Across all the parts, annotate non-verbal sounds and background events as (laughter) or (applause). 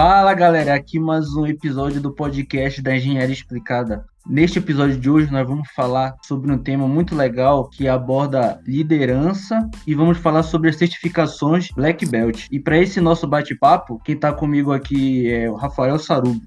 Fala galera, aqui mais um episódio do podcast da Engenharia Explicada. Neste episódio de hoje, nós vamos falar sobre um tema muito legal que aborda liderança e vamos falar sobre as certificações Black Belt. E para esse nosso bate-papo, quem está comigo aqui é o Rafael Sarubo.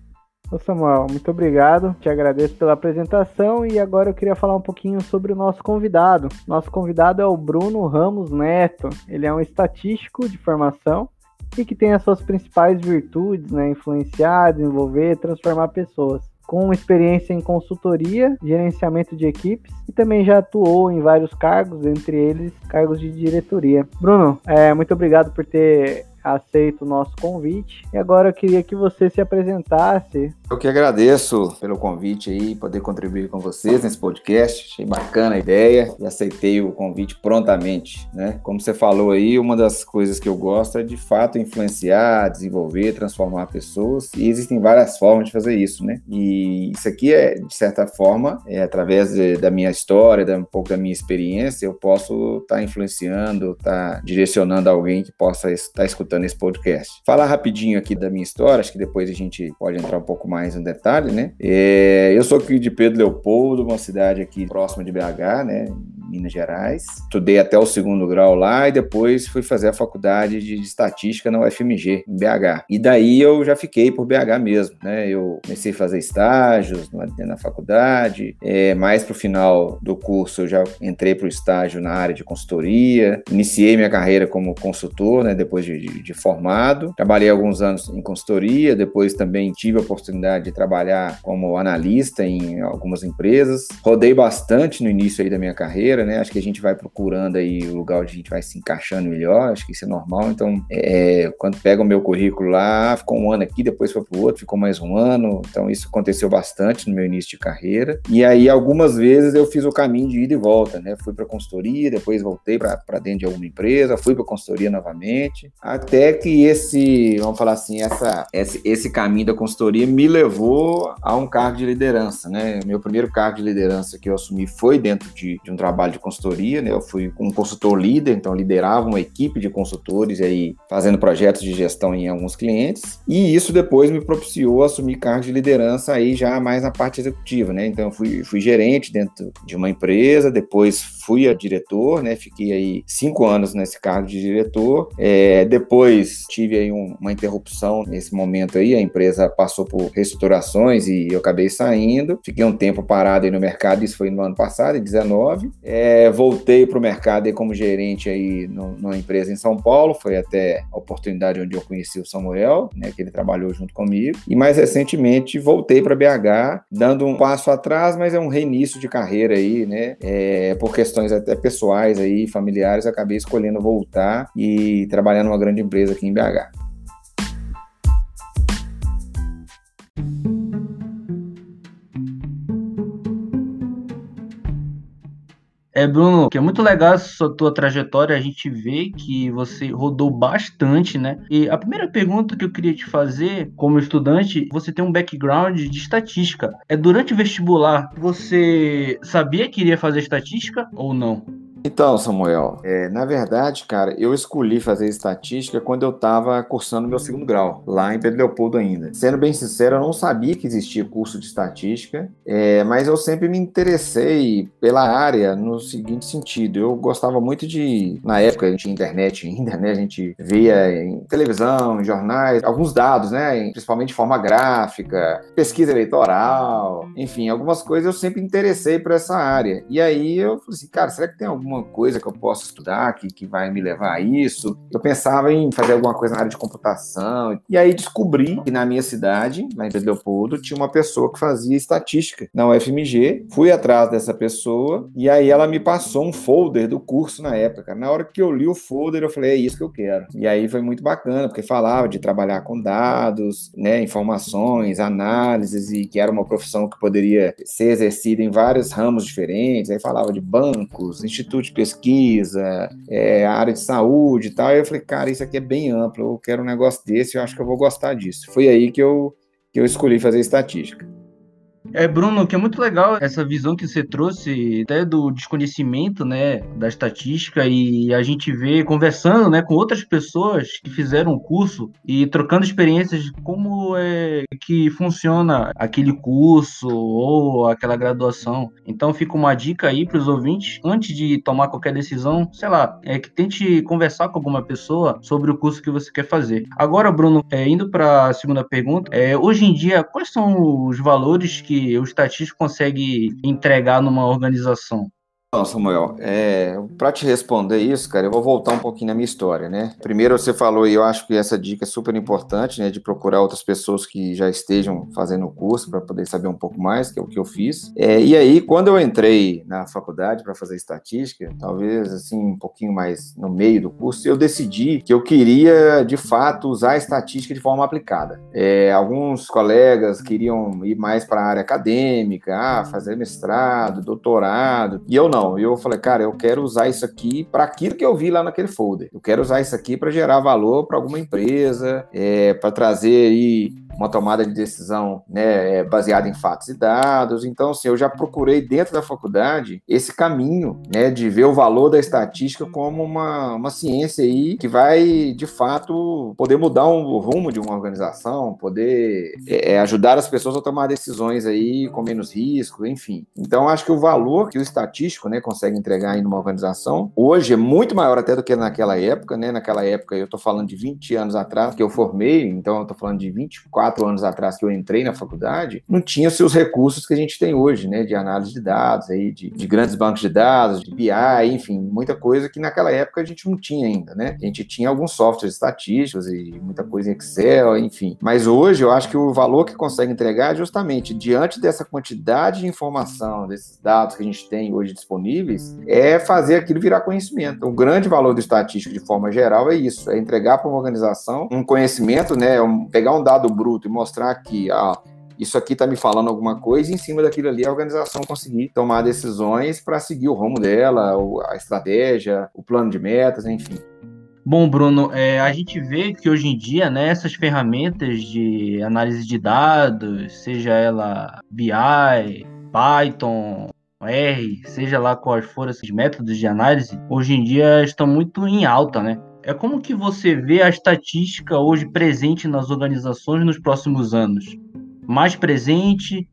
Ô Samuel, muito obrigado, te agradeço pela apresentação e agora eu queria falar um pouquinho sobre o nosso convidado. Nosso convidado é o Bruno Ramos Neto, ele é um estatístico de formação e que tem as suas principais virtudes, né, influenciar, desenvolver, transformar pessoas com experiência em consultoria, gerenciamento de equipes e também já atuou em vários cargos, entre eles cargos de diretoria. Bruno, é, muito obrigado por ter aceito o nosso convite. E agora eu queria que você se apresentasse. Eu que agradeço pelo convite aí, poder contribuir com vocês nesse podcast. Achei bacana a ideia e aceitei o convite prontamente, né? Como você falou aí, uma das coisas que eu gosto é de fato influenciar, desenvolver, transformar pessoas e existem várias formas de fazer isso, né? E isso aqui é, de certa forma, é através de, da minha história, da, um pouco da minha experiência, eu posso estar tá influenciando, estar tá direcionando alguém que possa estar escutando escutando esse podcast. Falar rapidinho aqui da minha história, acho que depois a gente pode entrar um pouco mais no detalhe, né? É, eu sou aqui de Pedro Leopoldo, uma cidade aqui próxima de BH, né? Minas Gerais. Estudei até o segundo grau lá e depois fui fazer a faculdade de estatística na UFMG, em BH. E daí eu já fiquei por BH mesmo, né? Eu comecei a fazer estágios na faculdade, é, mais pro final do curso eu já entrei pro estágio na área de consultoria, iniciei minha carreira como consultor, né? Depois de, de, de formado. Trabalhei alguns anos em consultoria, depois também tive a oportunidade de trabalhar como analista em algumas empresas. Rodei bastante no início aí da minha carreira, carreira, né? Acho que a gente vai procurando aí o lugar onde a gente vai se encaixando melhor, acho que isso é normal. Então, é, quando pega o meu currículo lá, ficou um ano aqui, depois foi para o outro, ficou mais um ano. Então, isso aconteceu bastante no meu início de carreira. E aí, algumas vezes eu fiz o caminho de ida e volta, né? Fui para consultoria, depois voltei para dentro de alguma empresa, fui para consultoria novamente, até que esse, vamos falar assim, essa, esse, esse caminho da consultoria me levou a um cargo de liderança, né? Meu primeiro cargo de liderança que eu assumi foi dentro de, de um trabalho trabalho de consultoria, né? Eu fui um consultor líder, então liderava uma equipe de consultores aí fazendo projetos de gestão em alguns clientes. E isso depois me propiciou assumir cargos de liderança aí já mais na parte executiva, né? Então eu fui, fui gerente dentro de uma empresa, depois fui a diretor, né? Fiquei aí cinco anos nesse cargo de diretor. É, depois tive aí um, uma interrupção nesse momento aí, a empresa passou por reestruturações e eu acabei saindo. Fiquei um tempo parado aí no mercado, isso foi no ano passado, em 19. É, voltei para o mercado aí como gerente aí no, numa empresa em São Paulo, foi até a oportunidade onde eu conheci o Samuel, né? Que ele trabalhou junto comigo. E mais recentemente voltei para BH, dando um passo atrás, mas é um reinício de carreira aí, né? É, por questões até pessoais aí, familiares, acabei escolhendo voltar e trabalhar numa grande empresa aqui em BH. É, Bruno, que é muito legal essa tua trajetória, a gente vê que você rodou bastante, né? E a primeira pergunta que eu queria te fazer, como estudante, você tem um background de estatística. É durante o vestibular, você sabia que iria fazer estatística ou não? Então, Samuel, é, na verdade, cara, eu escolhi fazer estatística quando eu estava cursando meu segundo grau, lá em Pedro Leopoldo ainda. Sendo bem sincero, eu não sabia que existia curso de estatística, é, mas eu sempre me interessei pela área no seguinte sentido. Eu gostava muito de. Na época, a gente tinha internet (laughs) ainda, né? A gente via em televisão, em jornais, alguns dados, né? Principalmente de forma gráfica, pesquisa eleitoral, enfim, algumas coisas eu sempre interessei por essa área. E aí eu falei assim, cara, será que tem algum alguma coisa que eu possa estudar que, que vai me levar a isso. Eu pensava em fazer alguma coisa na área de computação. E aí descobri que na minha cidade, lá em Leopoldo, tinha uma pessoa que fazia estatística na UFMG. Fui atrás dessa pessoa e aí ela me passou um folder do curso na época. Na hora que eu li o folder, eu falei, é isso que eu quero. E aí foi muito bacana, porque falava de trabalhar com dados, né, informações, análises, e que era uma profissão que poderia ser exercida em vários ramos diferentes. Aí falava de bancos, institutos de pesquisa, é, área de saúde e tal. E eu falei, cara, isso aqui é bem amplo, eu quero um negócio desse, eu acho que eu vou gostar disso. Foi aí que eu, que eu escolhi fazer estatística. É, Bruno, que é muito legal essa visão que você trouxe, até do desconhecimento, né, da estatística, e a gente vê conversando, né, com outras pessoas que fizeram o curso e trocando experiências de como é que funciona aquele curso ou aquela graduação. Então fica uma dica aí para os ouvintes, antes de tomar qualquer decisão, sei lá, é que tente conversar com alguma pessoa sobre o curso que você quer fazer. Agora, Bruno, é, indo para a segunda pergunta, é, hoje em dia, quais são os valores que o estatístico consegue entregar numa organização? Não, Samuel, é, para te responder isso, cara, eu vou voltar um pouquinho na minha história, né? Primeiro você falou, e eu acho que essa dica é super importante, né, de procurar outras pessoas que já estejam fazendo o curso para poder saber um pouco mais, que é o que eu fiz. É, e aí, quando eu entrei na faculdade para fazer estatística, talvez assim um pouquinho mais no meio do curso, eu decidi que eu queria de fato usar a estatística de forma aplicada. É, alguns colegas queriam ir mais para a área acadêmica, ah, fazer mestrado, doutorado, e eu não não. E eu falei, cara, eu quero usar isso aqui para aquilo que eu vi lá naquele folder. Eu quero usar isso aqui para gerar valor para alguma empresa, é, para trazer aí uma tomada de decisão né, é, baseada em fatos e dados. Então, assim, eu já procurei dentro da faculdade esse caminho né, de ver o valor da estatística como uma, uma ciência aí que vai, de fato, poder mudar o rumo de uma organização, poder é, é, ajudar as pessoas a tomar decisões aí com menos risco, enfim. Então, acho que o valor que o estatístico né, consegue entregar em uma organização hoje é muito maior até do que naquela época. Né? Naquela época, eu estou falando de 20 anos atrás que eu formei, então eu estou falando de 24 quatro anos atrás que eu entrei na faculdade, não tinha os seus recursos que a gente tem hoje, né? De análise de dados, aí, de, de grandes bancos de dados, de BI, enfim, muita coisa que naquela época a gente não tinha ainda, né? A gente tinha alguns softwares estatísticos e muita coisa em Excel, enfim. Mas hoje eu acho que o valor que consegue entregar é justamente diante dessa quantidade de informação, desses dados que a gente tem hoje disponíveis, é fazer aquilo virar conhecimento. O grande valor do estatístico, de forma geral, é isso: é entregar para uma organização um conhecimento, né? Um, pegar um dado bruto e mostrar que ah, isso aqui está me falando alguma coisa, e em cima daquilo ali a organização conseguir tomar decisões para seguir o rumo dela, a estratégia, o plano de metas, enfim. Bom, Bruno, é, a gente vê que hoje em dia, né, essas ferramentas de análise de dados, seja ela BI, Python, R, seja lá quais forem esses métodos de análise, hoje em dia estão muito em alta, né? É como que você vê a estatística hoje presente nas organizações nos próximos anos? Mais presente,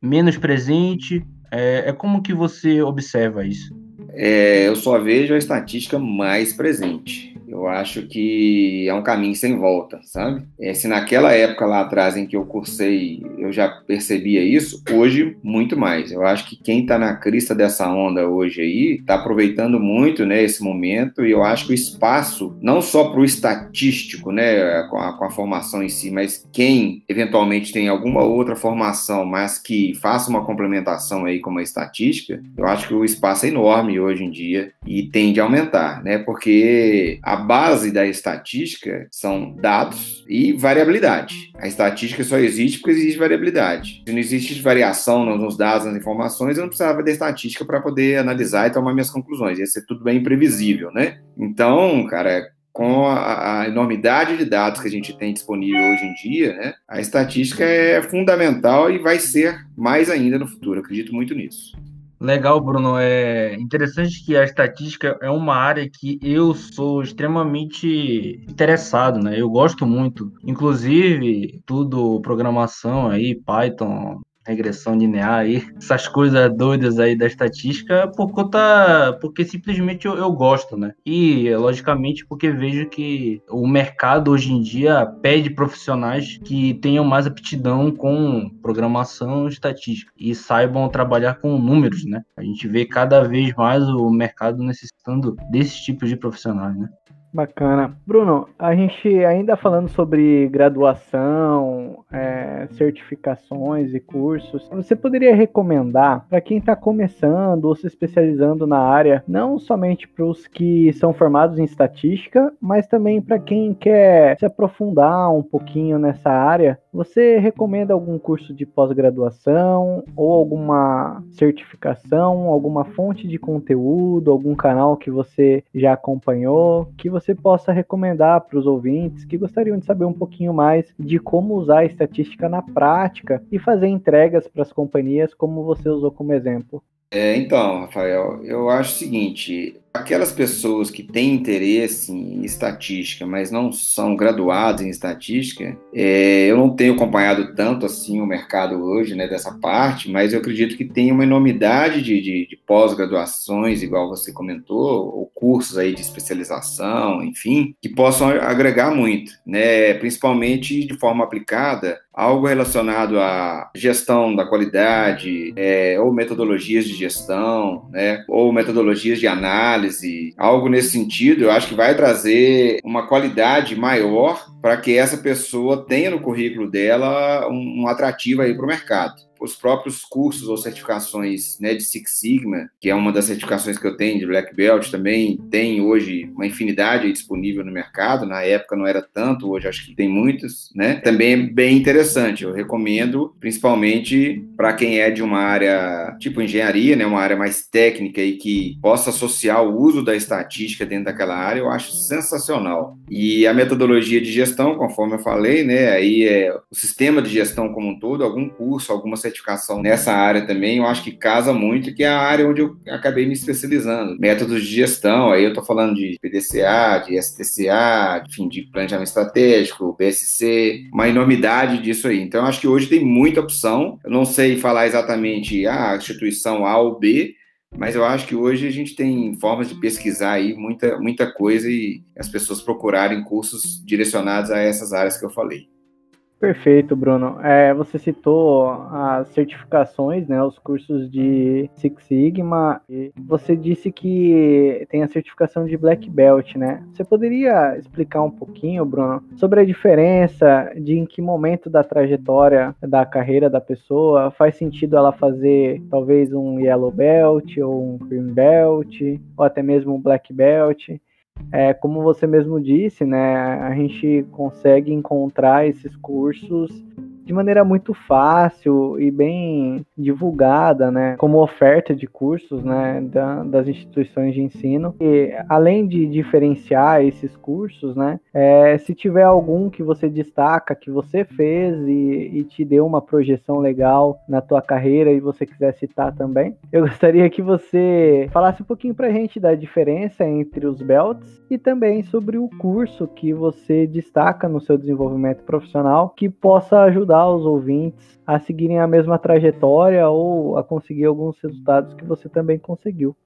menos presente? É, é como que você observa isso? É, eu só vejo a estatística mais presente. Eu acho que é um caminho sem volta, sabe? É, se naquela época lá atrás em que eu cursei eu já percebia isso, hoje muito mais. Eu acho que quem está na crista dessa onda hoje aí está aproveitando muito né, esse momento e eu acho que o espaço, não só para o estatístico, né, com a, com a formação em si, mas quem eventualmente tem alguma outra formação, mas que faça uma complementação aí com uma estatística, eu acho que o espaço é enorme hoje em dia e tende a aumentar, né? Porque a base da estatística são dados e variabilidade. A estatística só existe porque existe variabilidade. Se não existe variação nos dados, nas informações, eu não precisava da estatística para poder analisar e tomar minhas conclusões. Ia ser tudo bem imprevisível, né? Então, cara, com a, a, enormidade de dados que a gente tem disponível hoje em dia, né, a estatística é fundamental e vai ser mais ainda no futuro. Eu acredito muito nisso. Legal, Bruno. É interessante que a estatística é uma área que eu sou extremamente interessado, né? Eu gosto muito. Inclusive, tudo programação aí, Python, regressão linear aí, essas coisas doidas aí da estatística, por conta, porque simplesmente eu, eu, gosto, né? E, logicamente, porque vejo que o mercado hoje em dia pede profissionais que tenham mais aptidão com programação estatística e saibam trabalhar com números, né? A gente vê cada vez mais o mercado necessitando desses tipos de profissionais, né? Bacana. Bruno, a gente ainda falando sobre graduação, é, certificações e cursos, você poderia recomendar para quem está começando ou se especializando na área, não somente para os que são formados em estatística, mas também para quem quer se aprofundar um pouquinho nessa área, você recomenda algum curso de pós-graduação ou alguma certificação, alguma fonte de conteúdo, algum canal que você já acompanhou? Que você você possa recomendar para os ouvintes que gostariam de saber um pouquinho mais de como usar a estatística na prática e fazer entregas para as companhias, como você usou como exemplo. É, então, Rafael, eu acho o seguinte: aquelas pessoas que têm interesse em estatística, mas não são graduadas em estatística, é, eu não tenho acompanhado tanto assim o mercado hoje, né, dessa parte, mas eu acredito que tem uma enormidade de, de, de pós-graduações, igual você comentou, ou cursos aí de especialização, enfim, que possam agregar muito, né, principalmente de forma aplicada algo relacionado à gestão da qualidade, é, ou metodologias de gestão, né, ou metodologias de análise, algo nesse sentido, eu acho que vai trazer uma qualidade maior para que essa pessoa tenha no currículo dela um, um atrativo aí para o mercado os próprios cursos ou certificações né, de Six Sigma, que é uma das certificações que eu tenho de Black Belt, também tem hoje uma infinidade disponível no mercado. Na época não era tanto, hoje acho que tem muitos, né? Também é bem interessante. Eu recomendo, principalmente para quem é de uma área tipo engenharia, né, uma área mais técnica e que possa associar o uso da estatística dentro daquela área, eu acho sensacional. E a metodologia de gestão, conforme eu falei, né, aí é o sistema de gestão como um todo, algum curso, alguma certificação nessa área também, eu acho que casa muito, que é a área onde eu acabei me especializando. Métodos de gestão, aí eu estou falando de PDCA, de STCA, enfim, de planejamento estratégico, BSC, uma enormidade disso aí. Então, eu acho que hoje tem muita opção. Eu não sei falar exatamente a instituição A ou B, mas eu acho que hoje a gente tem formas de pesquisar aí muita, muita coisa e as pessoas procurarem cursos direcionados a essas áreas que eu falei. Perfeito, Bruno. É, você citou as certificações, né, os cursos de Six Sigma. você disse que tem a certificação de Black Belt, né? Você poderia explicar um pouquinho, Bruno, sobre a diferença de em que momento da trajetória da carreira da pessoa faz sentido ela fazer talvez um Yellow Belt ou um Green Belt ou até mesmo um Black Belt? É, como você mesmo disse, né, a gente consegue encontrar esses cursos de maneira muito fácil e bem divulgada, né, como oferta de cursos, né, da, das instituições de ensino. E além de diferenciar esses cursos, né, é, se tiver algum que você destaca que você fez e, e te deu uma projeção legal na tua carreira e você quiser citar também, eu (laughs) gostaria que você falasse um pouquinho para a gente da diferença entre os belts e também sobre o curso que você destaca no seu desenvolvimento profissional que possa ajudar ajudar os ouvintes a seguirem a mesma trajetória ou a conseguir alguns resultados que você também conseguiu.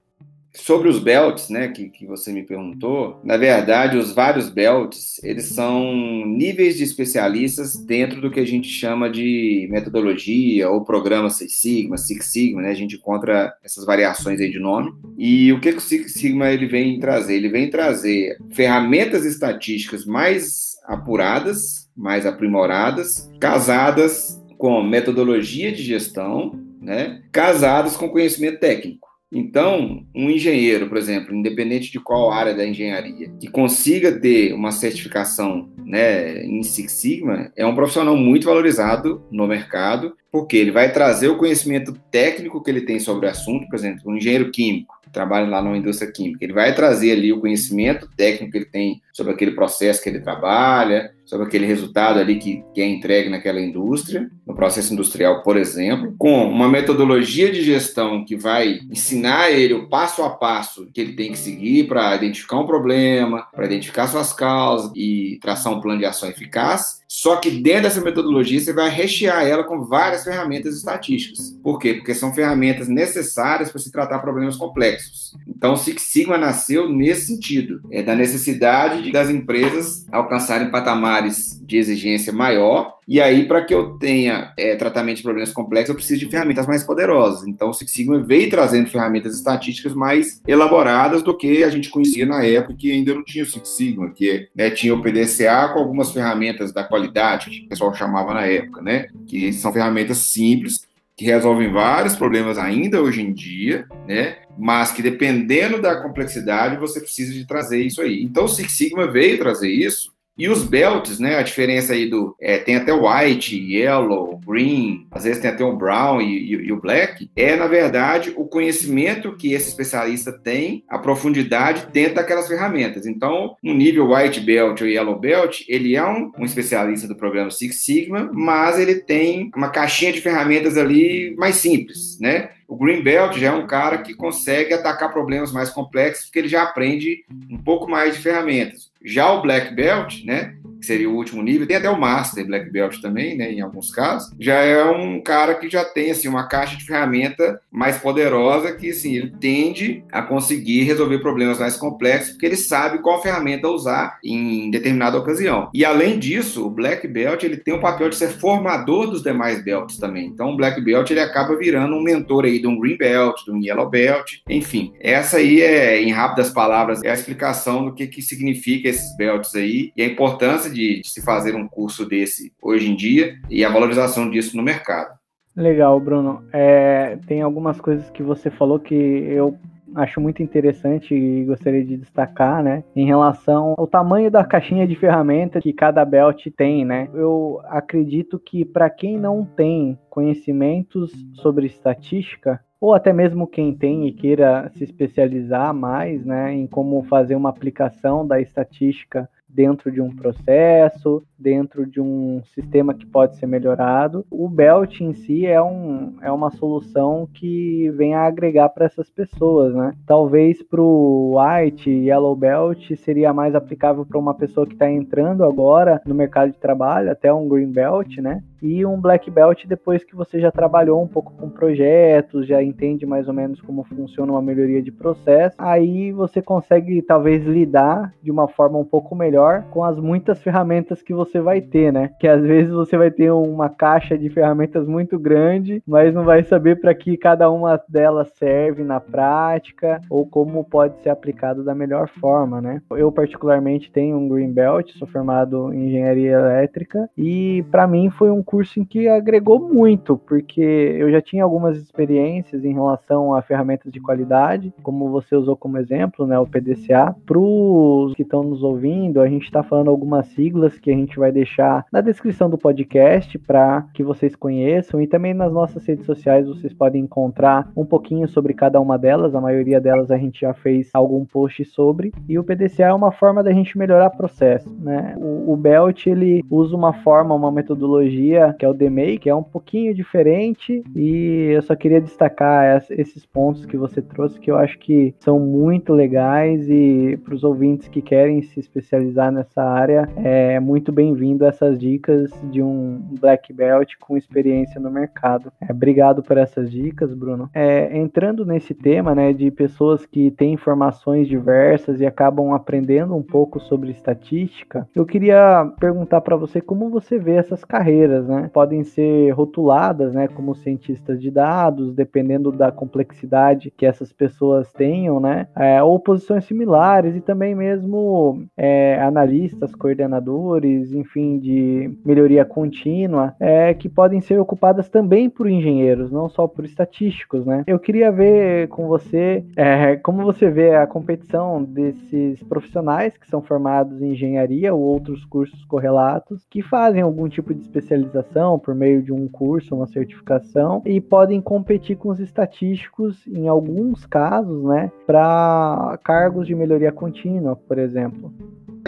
Sobre os belts, né, que, que você me perguntou, na verdade, os vários belts, eles são níveis de especialistas dentro do que a gente chama de metodologia ou programa Six Sigma, Six Sigma, né, a gente encontra essas variações aí de nome. E o que, que o Six Sigma ele vem trazer? Ele vem trazer ferramentas estatísticas mais apuradas, mais aprimoradas, casadas com metodologia de gestão, né, casadas com conhecimento técnico. Então, um engenheiro, por exemplo, independente de qual área da engenharia, que consiga ter uma certificação né, em Six Sigma, é um profissional muito valorizado no mercado, porque ele vai trazer o conhecimento técnico que ele tem sobre o assunto, por exemplo, um engenheiro químico trabalha lá numa indústria química, ele vai trazer ali o conhecimento técnico que ele tem sobre aquele processo que ele trabalha, sobre aquele resultado ali que, que é entregue naquela indústria, no processo industrial, por exemplo, com uma metodologia de gestão que vai ensinar ele o passo a passo que ele tem que seguir para identificar um problema, para identificar suas causas e traçar um plano de ação eficaz. Só que dentro dessa metodologia você vai rechear ela com várias ferramentas estatísticas. Por quê? Porque são ferramentas necessárias para se tratar problemas complexos. Então, o Six Sigma nasceu nesse sentido, é da necessidade de, das empresas alcançarem patamares de exigência maior e aí, para que eu tenha é, tratamento de problemas complexos, eu preciso de ferramentas mais poderosas. Então, o Six Sigma veio trazendo ferramentas estatísticas mais elaboradas do que a gente conhecia na época, que ainda não tinha o Six Sigma, que né, tinha o PDCA com algumas ferramentas da qualidade, que o pessoal chamava na época, né? Que são ferramentas simples, que resolvem vários problemas ainda hoje em dia, né? Mas que dependendo da complexidade, você precisa de trazer isso aí. Então, o Six Sigma veio trazer isso E os belts, né? A diferença aí do. É, tem até o white, yellow, green, às vezes tem até o brown e, e, e, o black. É, na verdade, o conhecimento que esse especialista tem, a profundidade dentro daquelas ferramentas. Então, no nível white belt ou yellow belt, ele é um, um especialista do programa Six Sigma, mas ele tem uma caixinha de ferramentas ali mais simples, né? O Green Belt já é um cara que consegue atacar problemas mais complexos, porque ele já aprende um pouco mais de ferramentas. Já o Black Belt, né, que seria o último nível, tem até o Master Black Belt também, né, em alguns casos, já é um cara que já tem assim uma caixa de ferramenta mais poderosa que assim, ele tende a conseguir resolver problemas mais complexos, porque ele sabe qual ferramenta usar em determinada ocasião. E além disso, o Black Belt, ele tem o papel de ser formador dos demais belts também. Então, o Black Belt ele acaba virando um mentor aí de um Green Belt, de um Yellow Belt, enfim. Essa aí é, em rápidas palavras, é a explicação do que que significa esses belts aí e a importância de, de se fazer um curso desse hoje em dia e a valorização disso no mercado. Legal, Bruno. É, tem algumas coisas que você falou que eu acho muito interessante e gostaria de destacar, né, em relação ao tamanho da caixinha de ferramentas que cada belt tem, né? Eu acredito que para quem não tem conhecimentos sobre estatística, ou até mesmo quem tem e queira se especializar mais, né, em como fazer uma aplicação da estatística dentro de um processo, dentro de um sistema que pode ser melhorado. O Belt em si é, um, é uma solução que vem a agregar para essas pessoas, né? Talvez para o White Yellow Belt seria mais aplicável para uma pessoa que está entrando agora no mercado de trabalho, até um Green Belt, né? E um Black Belt depois que você já trabalhou um pouco com projetos, já entende mais ou menos como funciona uma melhoria de processo, aí você consegue talvez lidar de uma forma um pouco melhor com as muitas ferramentas que você vai ter, né? Que às vezes você vai ter uma caixa de ferramentas muito grande, mas não vai saber para que cada uma delas serve na prática ou como pode ser aplicado da melhor forma, né? Eu particularmente tenho um Green Belt, sou formado em engenharia elétrica e para mim foi um curso em que agregou muito, porque eu já tinha algumas experiências em relação a ferramentas de qualidade, como você usou como exemplo, né, o PDCA. Para os que estão nos ouvindo, a gente está falando algumas siglas que a gente vai deixar na descrição do podcast para que vocês conheçam e também nas nossas redes sociais vocês podem encontrar um pouquinho sobre cada uma delas. A maioria delas a gente já fez algum post sobre e o PDCA é uma forma da gente melhorar processo, né? O, o Belt ele usa uma forma, uma metodologia que é o DMAI, que é um pouquinho diferente e eu só queria destacar esses pontos que você trouxe que eu acho que são muito legais e para os ouvintes que querem se especializar nessa área é muito bem bem-vindo essas dicas de um black belt com experiência no mercado. É, obrigado por essas dicas, Bruno. É, entrando nesse tema, né, de pessoas que têm informações diversas e acabam aprendendo um pouco sobre estatística, eu queria perguntar para você como você vê essas carreiras, né? Podem ser rotuladas, né, como cientistas de dados, dependendo da complexidade que essas pessoas tenham, né? É, ou posições similares e também mesmo é, analistas, coordenadores, enfim, de melhoria contínua, é, que podem ser ocupadas também por engenheiros, não só por estatísticos, né? Eu queria ver com você é, como você vê a competição desses profissionais que são formados em engenharia ou outros cursos correlatos, que fazem algum tipo de especialização por meio de um curso, uma certificação, e podem competir com os estatísticos em alguns casos, né, para cargos de melhoria contínua, por exemplo.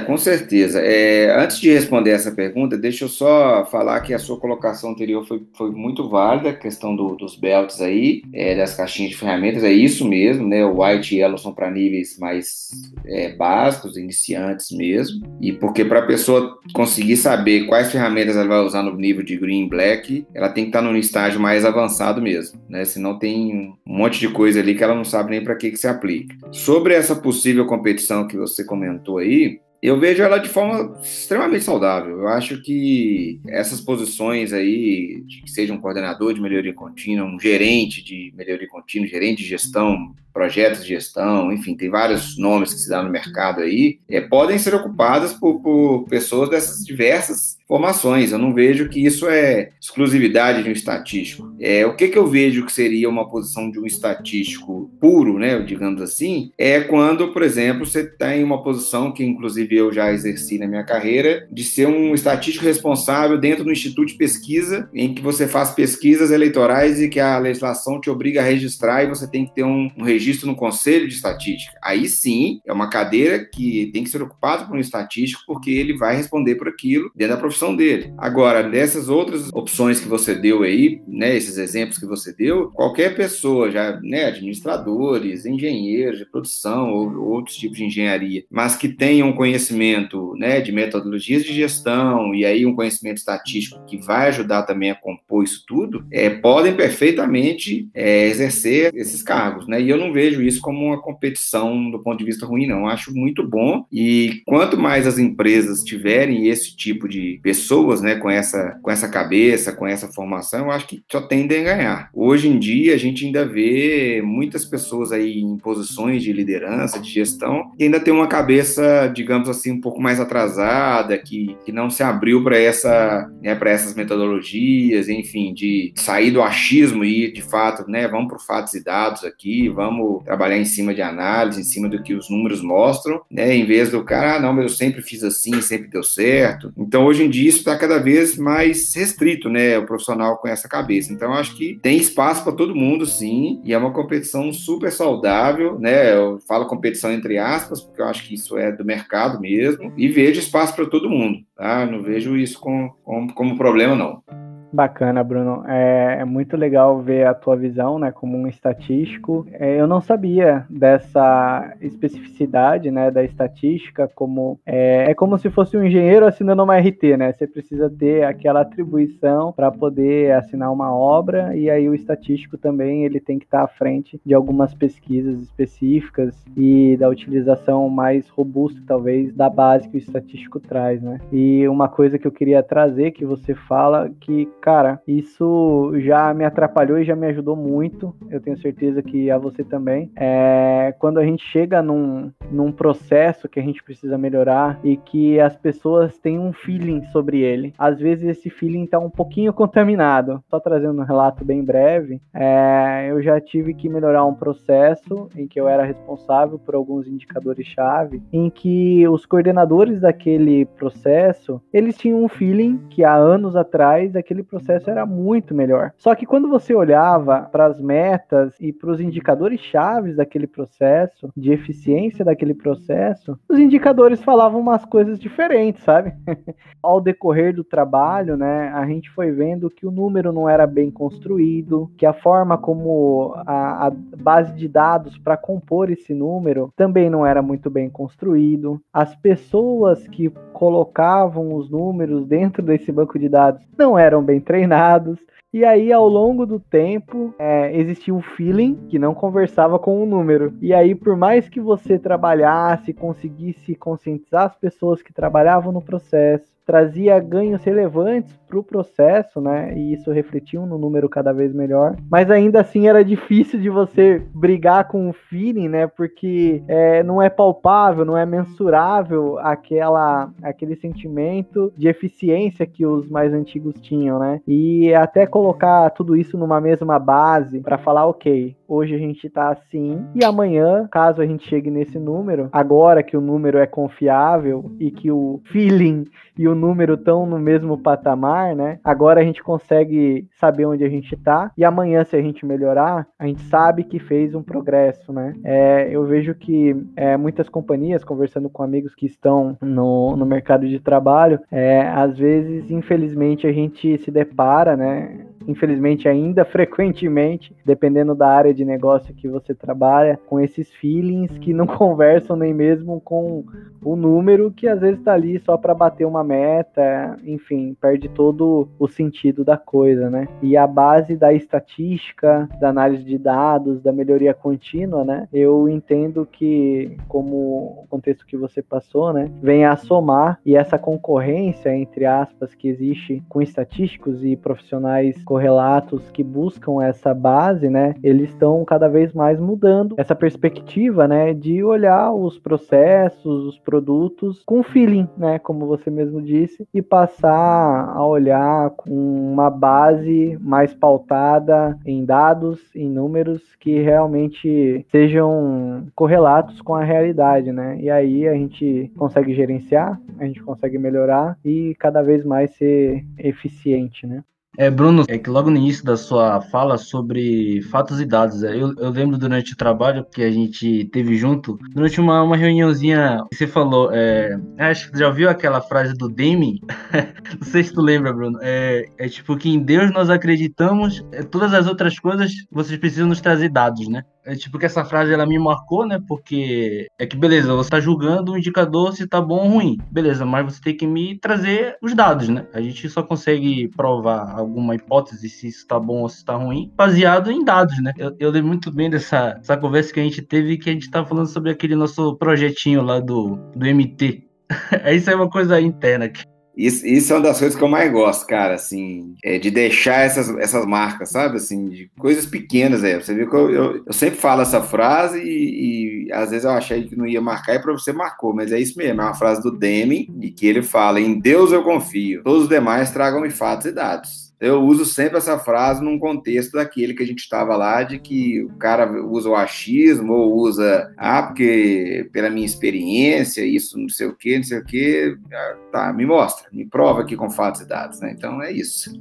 Com certeza. É, antes de responder essa pergunta, deixa eu só falar que a sua colocação anterior foi, foi muito válida, a questão do, dos belts aí, é, das caixinhas de ferramentas, é isso mesmo, né? O white e yellow são para níveis mais é, básicos, iniciantes mesmo, e porque para a pessoa conseguir saber quais ferramentas ela vai usar no nível de green black, ela tem que estar num estágio mais avançado mesmo, né? Senão tem um monte de coisa ali que ela não sabe nem para que, que se aplica. Sobre essa possível competição que você comentou aí, eu vejo ela de forma extremamente saudável. Eu acho que essas posições aí, de que seja um coordenador de melhoria contínua, um gerente de melhoria contínua, gerente de gestão, projetos de gestão, enfim, tem vários nomes que se dá no mercado aí, é, podem ser ocupadas por, por pessoas dessas diversas formações. Eu não vejo que isso é exclusividade de um estatístico. É, o que, que eu vejo que seria uma posição de um estatístico puro, né, digamos assim, é quando, por exemplo, você está em uma posição que, inclusive, eu já exerci na minha carreira, de ser um estatístico responsável dentro do instituto de pesquisa, em que você faz pesquisas eleitorais e que a legislação te obriga a registrar e você tem que ter um, um registro no Conselho de Estatística. Aí sim, é uma cadeira que tem que ser ocupada por um estatístico, porque ele vai responder por aquilo dentro da profissão dele. Agora, dessas outras opções que você deu aí, né, esses exemplos que você deu, qualquer pessoa, já, né, administradores, engenheiros de produção ou outros tipos de engenharia, mas que tenham conhecimento, né, de metodologias de gestão e aí um conhecimento estatístico que vai ajudar também a compor isso tudo, é, podem perfeitamente é, exercer esses cargos, né? E eu não vejo isso como uma competição do ponto de vista ruim, não. Eu acho muito bom e quanto mais as empresas tiverem esse tipo de pessoas, né, com essa, com essa cabeça, com essa formação, eu acho que só tendem a ganhar. Hoje em dia, a gente ainda vê muitas pessoas aí em posições de liderança, de gestão, que ainda tem uma cabeça, digamos assim, um pouco mais atrasada, que, que não se abriu para essa, né, essas metodologias, enfim, de sair do achismo e, de fato, né, vamos para fatos e dados aqui, vamos trabalhar em cima de análise, em cima do que os números mostram, né, em vez do cara, ah, não, mas eu sempre fiz assim, sempre deu certo. Então, hoje em dia, isso está cada vez mais restrito, né, o profissional com essa cabeça. Então, acho que tem espaço para todo mundo, sim, e é uma competição super saudável, né, eu falo competição entre aspas, porque eu acho que isso é do mercado mesmo, e vejo espaço para todo mundo, tá? Não vejo isso como, como, como problema, não. Bacana, Bruno. É, é, muito legal ver a tua visão, né, como um estatístico. É, eu não sabia dessa especificidade, né, da estatística, como é, é, como se fosse um engenheiro assinando uma RT, né? Você precisa ter aquela atribuição para poder assinar uma obra e aí o estatístico também ele tem que estar tá à frente de algumas pesquisas específicas e da utilização mais robusta, talvez, da base que o estatístico traz, né? E uma coisa que eu queria trazer que você fala que Cara, isso já me atrapalhou e já me ajudou muito. Eu tenho certeza que a você também. É, quando a gente chega num, num processo que a gente precisa melhorar e que as pessoas têm um feeling sobre ele. Às vezes esse feeling está um pouquinho (laughs) contaminado. Só trazendo um relato bem breve, é, eu já tive que melhorar um processo em que eu era responsável por alguns indicadores-chave, em que os coordenadores daquele processo, eles tinham um feeling que há anos atrás aquele processo era muito melhor. Só que quando você olhava para as metas e para os indicadores chaves daquele processo, de eficiência daquele processo, os indicadores falavam umas coisas diferentes, sabe? (laughs) Ao decorrer do trabalho, né, a gente foi vendo que o número não era bem construído, que a forma como a, a base de dados para compor esse número também não era muito bem construído. As pessoas que colocavam os números dentro desse banco de dados não eram bem treinados. E aí, ao longo do tempo, é, existia um feeling que não conversava com o número. E aí, por mais que você trabalhasse, conseguisse conscientizar as pessoas que trabalhavam no processo, trazia ganhos relevantes para o processo, né? E isso refletiu no número cada vez melhor. Mas ainda assim era difícil de você brigar com o feeling, né? Porque é, não é palpável, não é mensurável aquela, aquele sentimento de eficiência que os mais antigos tinham, né? E até colocar tudo isso numa mesma base para falar, ok, hoje a gente está assim e amanhã, caso a gente chegue nesse número, agora que o número é confiável e que o feeling e o número estão no mesmo patamar, né? Agora a gente consegue saber onde a gente está e amanhã, se a gente melhorar, a gente sabe que fez um progresso, né? É, eu vejo que é, muitas companhias, conversando com amigos que estão no, no mercado de trabalho, é, às vezes, infelizmente, a gente se depara, né? Infelizmente ainda (laughs) frequentemente, dependendo da área de negócio que você trabalha, com esses feelings que não (laughs) conversam nem mesmo com o número que às vezes está ali só para bater uma meta, enfim, perde todo o sentido da coisa, né? E a base da estatística, da análise de dados, da melhoria contínua, né? Eu entendo que, como o contexto que você passou, né, vem a somar e essa concorrência entre aspas que existe com estatísticos e profissionais correlatos que buscam essa base, né, eles estão cada vez mais mudando essa perspectiva, né, de olhar os processos, os produtos com feeling, né, como você mesmo disse, e passar a olhar com uma base mais pautada em dados, em números que realmente sejam correlatos com a realidade, né? E aí a gente consegue gerenciar, a gente consegue melhorar e cada vez mais ser eficiente, né? É, Bruno, é que logo no início da sua fala sobre fatos e dados, é, eu, eu lembro durante o trabalho que a gente teve junto, durante uma, uma reuniãozinha, você falou, é, acho que já ouviu aquela frase do Deming? (laughs) Não sei se tu lembra, Bruno. É, é tipo que em Deus nós acreditamos, é, todas as outras coisas vocês precisam nos trazer dados, né? É tipo que essa frase ela me marcou, né? Porque é que beleza, você tá julgando o indicador se tá bom ou ruim. Beleza, mas você tem que me trazer os dados, né? A gente só consegue provar alguma hipótese se isso tá bom ou se tá ruim, baseado em dados, né? Eu, eu lembro muito bem dessa, dessa conversa que a gente teve que a gente tava falando sobre aquele nosso projetinho lá do, do MT. (laughs) Isso é uma coisa interna aqui. Isso, isso é uma das coisas que eu mais gosto, cara, assim, é de deixar essas, essas marcas, sabe, assim, de coisas pequenas aí. Você viu que eu, eu, eu sempre falo essa frase e, e, às vezes eu achei que não ia marcar e para você marcou, mas é isso mesmo, é uma frase do Deming, de que ele fala, em Deus eu confio, todos os demais tragam-me fatos e dados. Eu uso sempre essa frase num contexto daquele que a gente estava lá, de que o cara usa o achismo ou usa, ah, porque pela minha experiência, isso não sei o que, não sei o que, ah, tá, me mostra, me prova aqui com fatos e dados, né? Então é isso.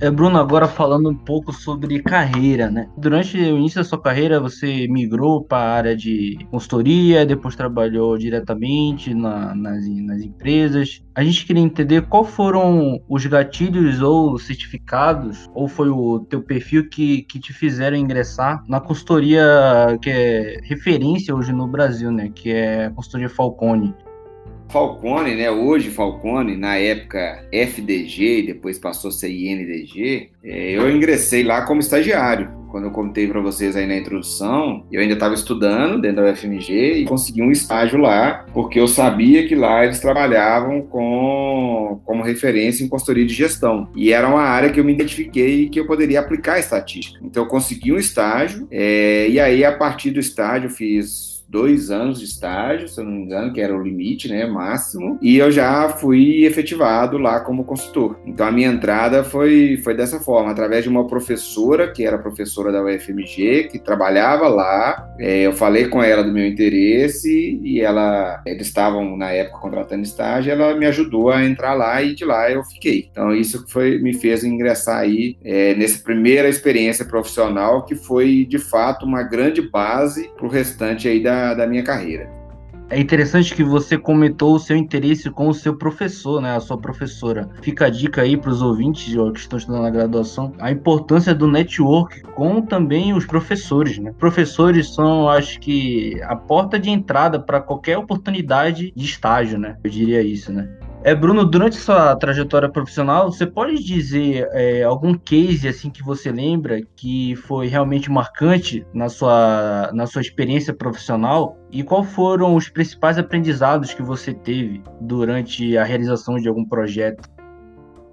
É, Bruno, agora falando um pouco sobre carreira, né? Durante o início da sua carreira, você migrou para a área de consultoria, depois trabalhou diretamente na, nas, nas empresas. A gente queria entender qual foram os gatilhos ou certificados, ou foi o teu perfil que, que te fizeram ingressar na consultoria que é referência hoje no Brasil, né? Que é a consultoria Falcone. Falcone, né? Hoje Falcone, na época FDG depois passou a ser INDG, é, eu ingressei lá como estagiário. Quando eu contei para vocês aí na introdução, eu ainda estava estudando dentro da UFMG e consegui um estágio lá, porque eu sabia que lá eles trabalhavam com como referência em consultoria de gestão. E era uma área que eu me identifiquei que eu poderia aplicar estatística. Então eu consegui um estágio, é, e aí a partir do estágio eu fiz dois anos de estágio, se eu não me engano, que era o limite, né, máximo, e eu já fui efetivado lá como consultor. Então a minha entrada foi, foi dessa forma, através de uma professora, que era professora da UFMG, que trabalhava lá, é, eu falei com ela do meu interesse e ela, eles estavam na época contratando estágio, ela me ajudou a entrar lá e de lá eu fiquei. Então isso foi me fez ingressar aí é, nessa primeira experiência profissional que foi de fato uma grande base para o restante aí da da, minha carreira. É interessante que você comentou o seu interesse com o seu professor, né, a sua professora. Fica a dica aí para os ouvintes que estão estudando na graduação, a importância do network com também os professores, né? Professores são, acho que, a porta de entrada para qualquer oportunidade de estágio, né? Eu diria isso, né? É, Bruno, durante sua trajetória profissional, você pode dizer é, algum case assim que você lembra que foi realmente marcante na sua, na sua experiência profissional? E qual foram os principais aprendizados que você teve durante a realização de algum projeto?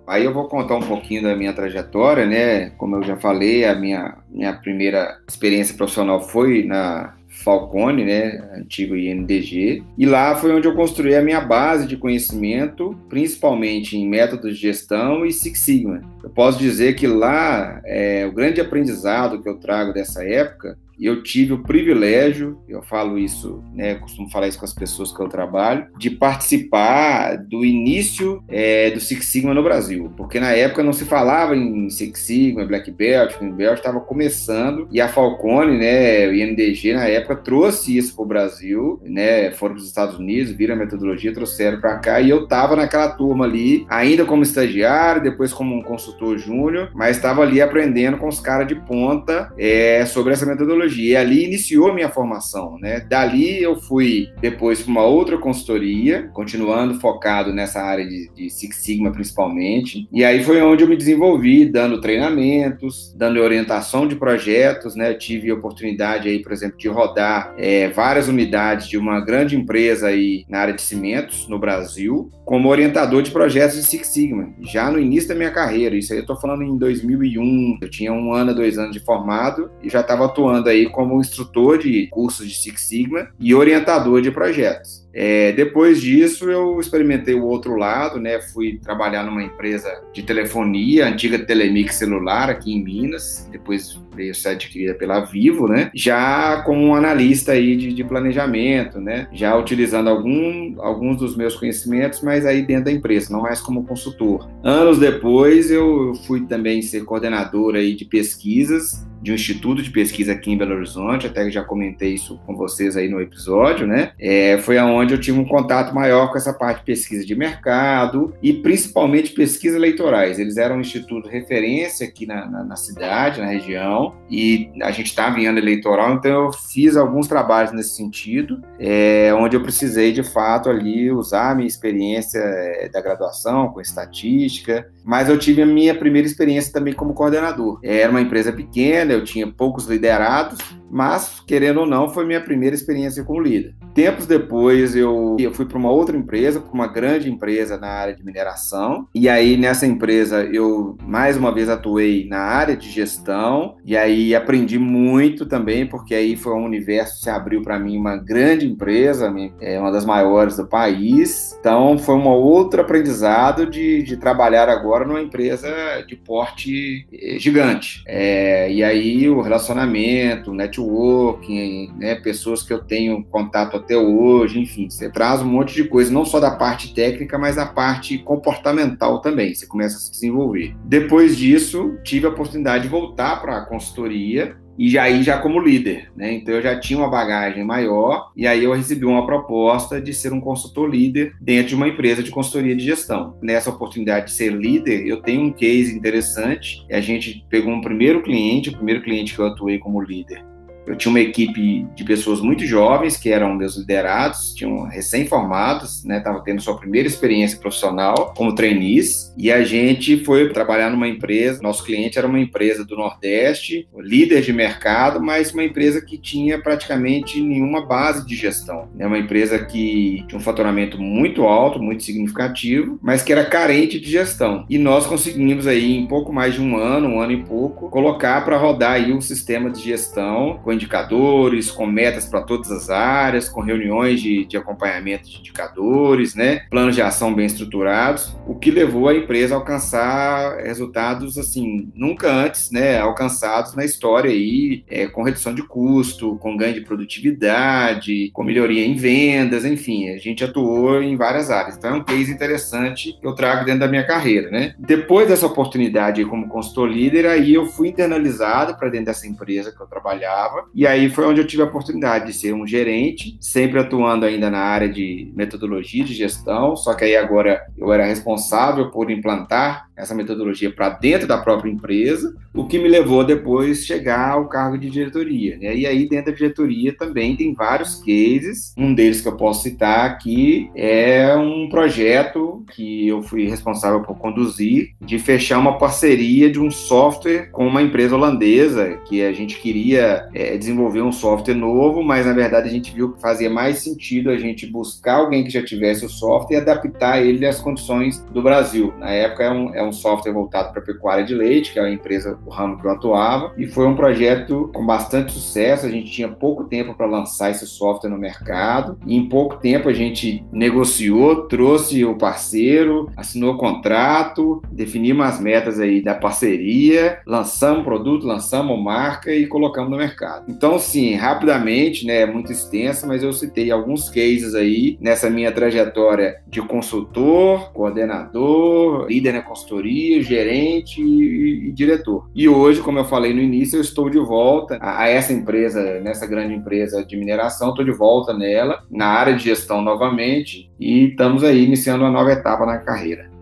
Aí eu vou contar um pouquinho da minha trajetória, né? Como eu já falei, a minha, minha primeira experiência profissional foi na Falcone, né, antigo INDG, e lá foi onde eu construí a minha base de conhecimento, principalmente em métodos de gestão e Six Sigma. Eu posso dizer que lá é, o grande aprendizado que eu trago dessa época eu tive o privilégio, eu falo isso, né, costumo falar isso com as pessoas que eu trabalho, de participar do início é, do Six Sigma no Brasil, porque na época não se falava em Six Sigma, Black Belt, Green Belt, estava começando. E a Falcone, né, o INDG na época trouxe isso para o Brasil, né, foram para os Estados Unidos, viram a metodologia, trouxeram para cá. E eu estava naquela turma ali, ainda como estagiário, depois como um consultor júnior, mas estava ali aprendendo com os caras de ponta é, sobre essa metodologia tecnologia. E ali iniciou a minha formação, né? Dali eu fui depois para uma outra consultoria, continuando focado nessa área de, de Six Sigma principalmente. E aí foi onde eu me desenvolvi, dando treinamentos, dando orientação de projetos, né? Eu tive oportunidade aí, por exemplo, de rodar rodar é, várias unidades de uma grande empresa aí na área de cimentos no Brasil, como orientador de projetos de Six Sigma, já no início da minha carreira. Isso aí eu estou falando em 2001. Eu tinha um ano, dois anos de formado e já estava atuando aí como instrutor de cursos de Six Sigma e orientador de projetos. É, depois disso, eu experimentei o outro lado, né? Fui trabalhar numa empresa de telefonia, antiga Telemix Celular, aqui em Minas. Depois veio ser adquirida pela Vivo, né? Já como um analista aí de, de planejamento, né? Já utilizando algum, alguns dos meus conhecimentos, mas aí dentro da empresa, não mais como consultor. Anos depois, eu fui também ser coordenador aí de pesquisas de um instituto de pesquisa aqui em Belo Horizonte, até que já comentei isso com vocês aí no episódio, né? É, foi aonde eu tive um contato maior com essa parte de pesquisa de mercado e principalmente pesquisa eleitorais. Eles eram um instituto referência aqui na, na, na cidade, na região, e a gente estava em ano eleitoral, então eu fiz alguns trabalhos nesse sentido, é, onde eu precisei de fato ali usar a minha experiência é, da graduação com estatística, mas eu tive a minha primeira experiência também como coordenador. Era uma empresa pequena, eu tinha poucos liderados, mas, querendo ou não, foi minha primeira experiência como líder. Tempos depois, eu, eu fui para uma outra empresa, para uma grande empresa na área de mineração, e aí nessa empresa eu mais uma vez atuei na área de gestão, e aí aprendi muito também, porque aí foi um universo que se abriu para mim uma grande empresa, é uma das maiores do país, então foi um outro aprendizado de, de trabalhar agora numa empresa de porte eh, gigante. É, e aí o relacionamento, networking, né, pessoas que eu tenho contato até hoje, enfim, você traz um monte de coisa, não só da parte técnica, mas da parte comportamental também, você começa a se desenvolver. Depois disso, tive a oportunidade de voltar para a consultoria, e já aí já como líder, né? Então eu já tinha uma bagagem maior e aí eu recebi uma proposta de ser um consultor líder dentro de uma empresa de consultoria de gestão. Nessa oportunidade de ser líder, eu tenho um case interessante. A gente pegou um primeiro cliente, o primeiro cliente que eu atuei como líder eu tinha uma equipe de pessoas muito jovens, que eram meus liderados, tinham recém-formados, né, estavam tendo sua primeira experiência profissional como trainees, e a gente foi trabalhar numa empresa, nosso cliente era uma empresa do Nordeste, líder de mercado, mas uma empresa que tinha praticamente nenhuma base de gestão. É né, uma empresa que tinha um faturamento muito alto, muito significativo, mas que era carente de gestão. E nós conseguimos aí, em pouco mais de um ano, um ano e pouco, colocar para rodar aí um sistema de gestão com indicadores, com metas para todas as áreas, com reuniões de, de acompanhamento de indicadores, né? planos de ação bem estruturados, o que levou a empresa a alcançar resultados assim nunca antes né, alcançados na história aí, é, com redução de custo, com ganho de produtividade, com melhoria em vendas, enfim, a gente atuou em várias áreas. Então é um case interessante que eu trago dentro da minha carreira. Né? Depois dessa oportunidade como consultor líder, aí eu fui internalizado para dentro dessa empresa que eu trabalhava e aí foi onde eu tive a oportunidade de ser um gerente, sempre atuando ainda na área de metodologia de gestão, só que aí agora eu era responsável por implantar essa metodologia para dentro da própria empresa, o que me levou depois chegar ao cargo de diretoria. Né? E aí dentro da diretoria também tem vários cases, um deles que eu posso citar aqui é um projeto que eu fui responsável por conduzir, de fechar uma parceria de um software com uma empresa holandesa, que a gente queria é, desenvolver um software novo, mas na verdade a gente viu que fazia mais sentido a gente buscar alguém que já tivesse o software e adaptar ele às condições do Brasil. Na época é um, é um software voltado para pecuária de leite, que é a empresa, o ramo que eu atuava, e foi um projeto com bastante sucesso. A gente tinha pouco tempo para lançar esse software no mercado, e em pouco tempo a gente negociou, trouxe o parceiro, assinou o contrato, definimos as metas aí da parceria, lançamos o produto, lançamos marca e colocamos no mercado. Então, sim, rapidamente, né, é muito extensa, mas eu citei alguns cases aí nessa minha trajetória de consultor, coordenador, líder na consultoria gerente e, e, diretor. E hoje, como eu falei no início, eu estou de volta a, a essa empresa, nessa grande empresa de mineração, estou de volta nela, na área de gestão novamente, e estamos aí iniciando uma nova etapa na carreira.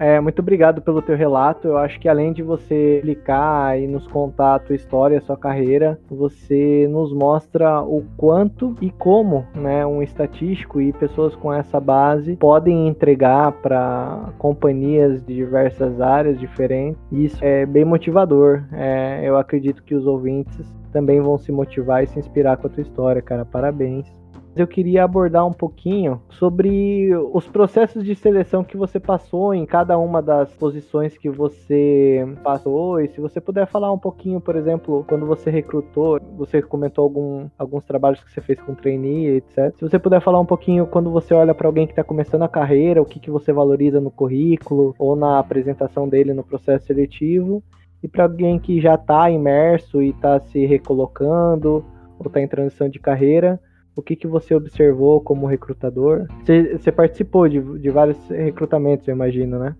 É, muito obrigado pelo teu relato. Eu acho que além de você explicar e nos contar a tua história, a sua carreira, você nos mostra o quanto e como, né, um estatístico e pessoas com essa base podem entregar para companhias de diversas áreas diferentes. Isso é bem motivador. É, eu acredito que os ouvintes também vão se motivar e se inspirar com a tua história, cara. Parabéns eu queria abordar um pouquinho sobre os processos de seleção que você passou em cada uma das posições que você passou. E se você puder falar um pouquinho, por exemplo, quando você recrutou, você comentou algum, alguns trabalhos que você fez com trainee, etc. Se você puder falar um pouquinho quando você olha para alguém que está começando a carreira, o que, que você valoriza no currículo ou na apresentação dele no processo seletivo. E para alguém que já está imerso e está se recolocando ou está em transição de carreira, o que, que você observou como recrutador? Você, você participou de, de vários recrutamentos, eu imagino, né?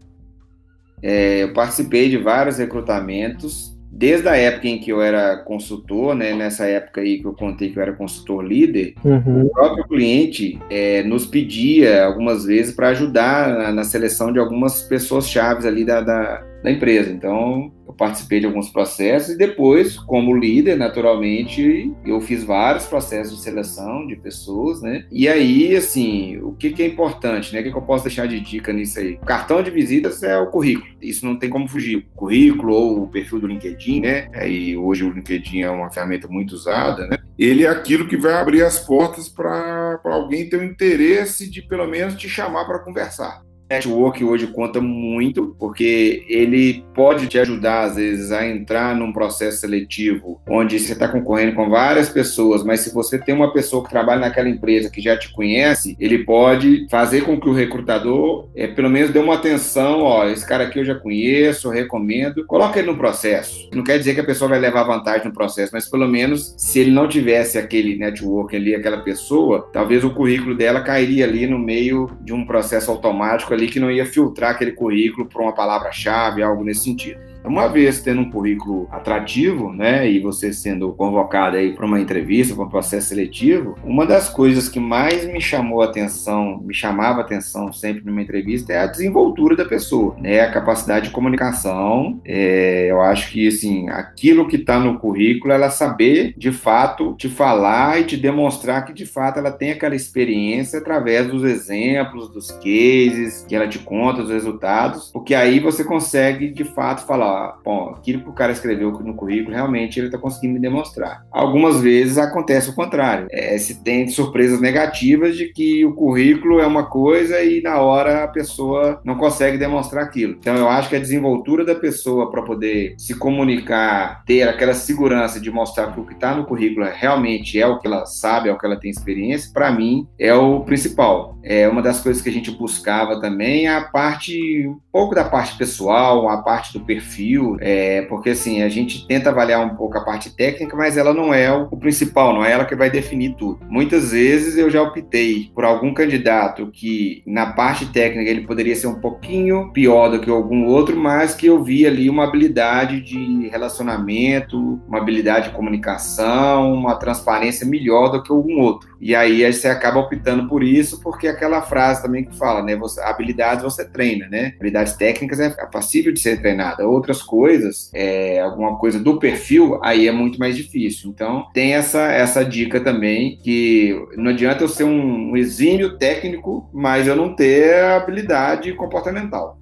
É, eu participei de vários recrutamentos, desde a época em que eu era consultor, né, nessa época aí que eu contei que eu era consultor líder, uhum. o próprio cliente é, nos pedia algumas vezes para ajudar na, na, seleção de algumas pessoas chaves ali da, da, da empresa. Então, eu participei de alguns processos e depois, como líder, naturalmente, eu fiz vários processos de seleção de pessoas, né? E aí, assim, o que, que é importante, né? O que, que eu posso deixar de dica nisso aí? O cartão de visitas é o currículo. Isso não tem como fugir. O currículo ou o perfil do LinkedIn, né? E hoje o LinkedIn é uma ferramenta muito usada, né? Ele é aquilo que vai abrir as portas para alguém ter o interesse de, pelo menos, te chamar para conversar network hoje conta muito, porque ele pode te ajudar, às vezes, a entrar num processo seletivo onde você está concorrendo com várias pessoas, mas se você tem uma pessoa que trabalha naquela empresa que já te conhece, ele pode fazer com que o recrutador, é, pelo menos, dê uma atenção, ó, esse cara aqui eu já conheço, eu recomendo, coloca ele no processo. Não quer dizer que a pessoa vai levar vantagem no processo, mas pelo menos, se ele não tivesse aquele network ali, aquela pessoa, talvez o currículo dela cairia ali no meio de um processo automático ali que não ia filtrar aquele currículo para uma palavra-chave, algo nesse sentido. Uma vez tendo um currículo atrativo, né, e você sendo convocado aí para uma entrevista, para um processo seletivo, uma das coisas que mais me chamou a atenção, me chamava a atenção sempre numa entrevista é a desenvoltura da pessoa, né, a capacidade de comunicação. É, eu acho que assim, aquilo que está no currículo, ela saber de fato te falar e te demonstrar que de fato ela tem aquela experiência através dos exemplos, dos cases que ela te conta, os resultados, porque aí você consegue de fato falar bom, aquilo que o cara escreveu no currículo, realmente ele está conseguindo me demonstrar. Algumas vezes acontece o contrário. É, se tem surpresas negativas de que o currículo é uma coisa e na hora a pessoa não consegue demonstrar aquilo. Então eu acho que a desenvoltura da pessoa para poder se comunicar, ter aquela segurança de mostrar que o que está no currículo realmente é o que ela sabe, é o que ela tem experiência, para mim é o principal. É uma das coisas que a gente buscava também, a parte, um pouco da parte pessoal, a parte do perfil perfil, é, porque assim, a gente tenta avaliar um pouco a parte técnica, mas ela não é o, principal, não é ela que vai definir tudo. Muitas vezes eu já optei por algum candidato que na parte técnica ele poderia ser um pouquinho pior do que algum outro, mas que eu vi ali uma habilidade de relacionamento, uma habilidade de comunicação, uma transparência melhor do que algum outro. E aí você acaba optando por isso, porque aquela frase também que fala, né? Você, habilidades você treina, né? Habilidades técnicas é passível de ser treinada. Outras coisas, é, alguma coisa do perfil, aí é muito mais difícil. Então, tem essa, essa dica também, que não adianta eu ser um, um exímio técnico, mas eu não ter habilidade comportamental.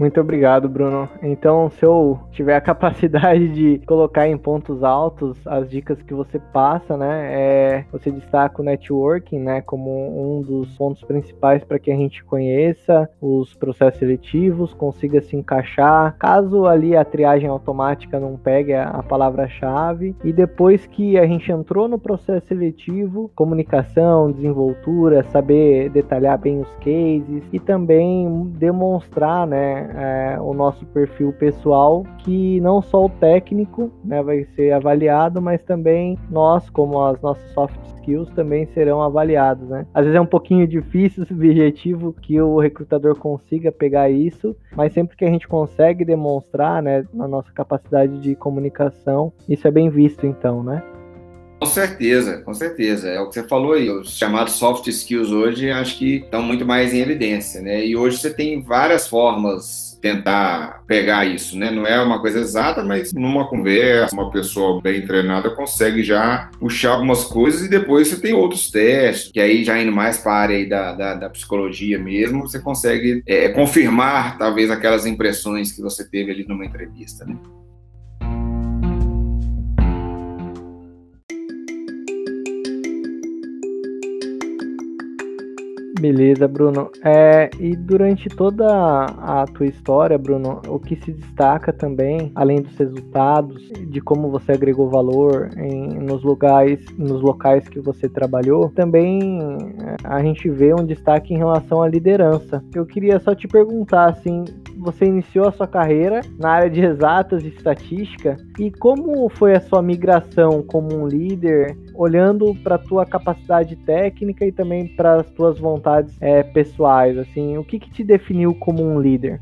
Muito obrigado, Bruno. Então, se eu tiver a (laughs) capacidade de colocar em pontos altos as dicas que você passa, né, é, você destaca o networking, né, como um dos pontos principais para que a gente conheça os processos seletivos, consiga se encaixar, caso ali a triagem automática não pegue a palavra-chave, e depois que a gente entrou no processo seletivo, comunicação, desenvoltura, saber detalhar bem os cases e também demonstrar, né, é, o nosso perfil pessoal, que não só o técnico né, vai ser avaliado, mas também nós, como as nossas soft skills, também serão avaliados. Né? Às vezes é um pouquinho difícil, (laughs) subjetivo, que o recrutador consiga pegar isso, mas sempre que a gente consegue demonstrar né, a nossa capacidade de comunicação, isso é bem visto então, né? Com certeza, com certeza. É o que você falou aí. Os chamados soft skills hoje acho que estão muito mais em evidência, né? E hoje você tem várias formas tentar pegar isso, né? Não é uma coisa exata, mas numa conversa, uma pessoa bem treinada consegue já puxar algumas coisas e depois você tem outros testes, que aí já indo mais para a área da, da, da, psicologia mesmo, você consegue é, confirmar talvez aquelas impressões que você teve ali numa entrevista, né? Beleza, Bruno. É, e durante toda a tua história, Bruno, o que se destaca também, além dos resultados, de como você agregou valor em, nos locais, nos locais que você trabalhou, também é, a gente vê um destaque em relação à liderança. Eu queria só te perguntar, assim, você iniciou a sua carreira na área de exatas e estatística e como foi a sua migração como um líder, olhando para tua capacidade técnica e também para as tuas vontades é, pessoais, assim, o que, que te definiu como um líder?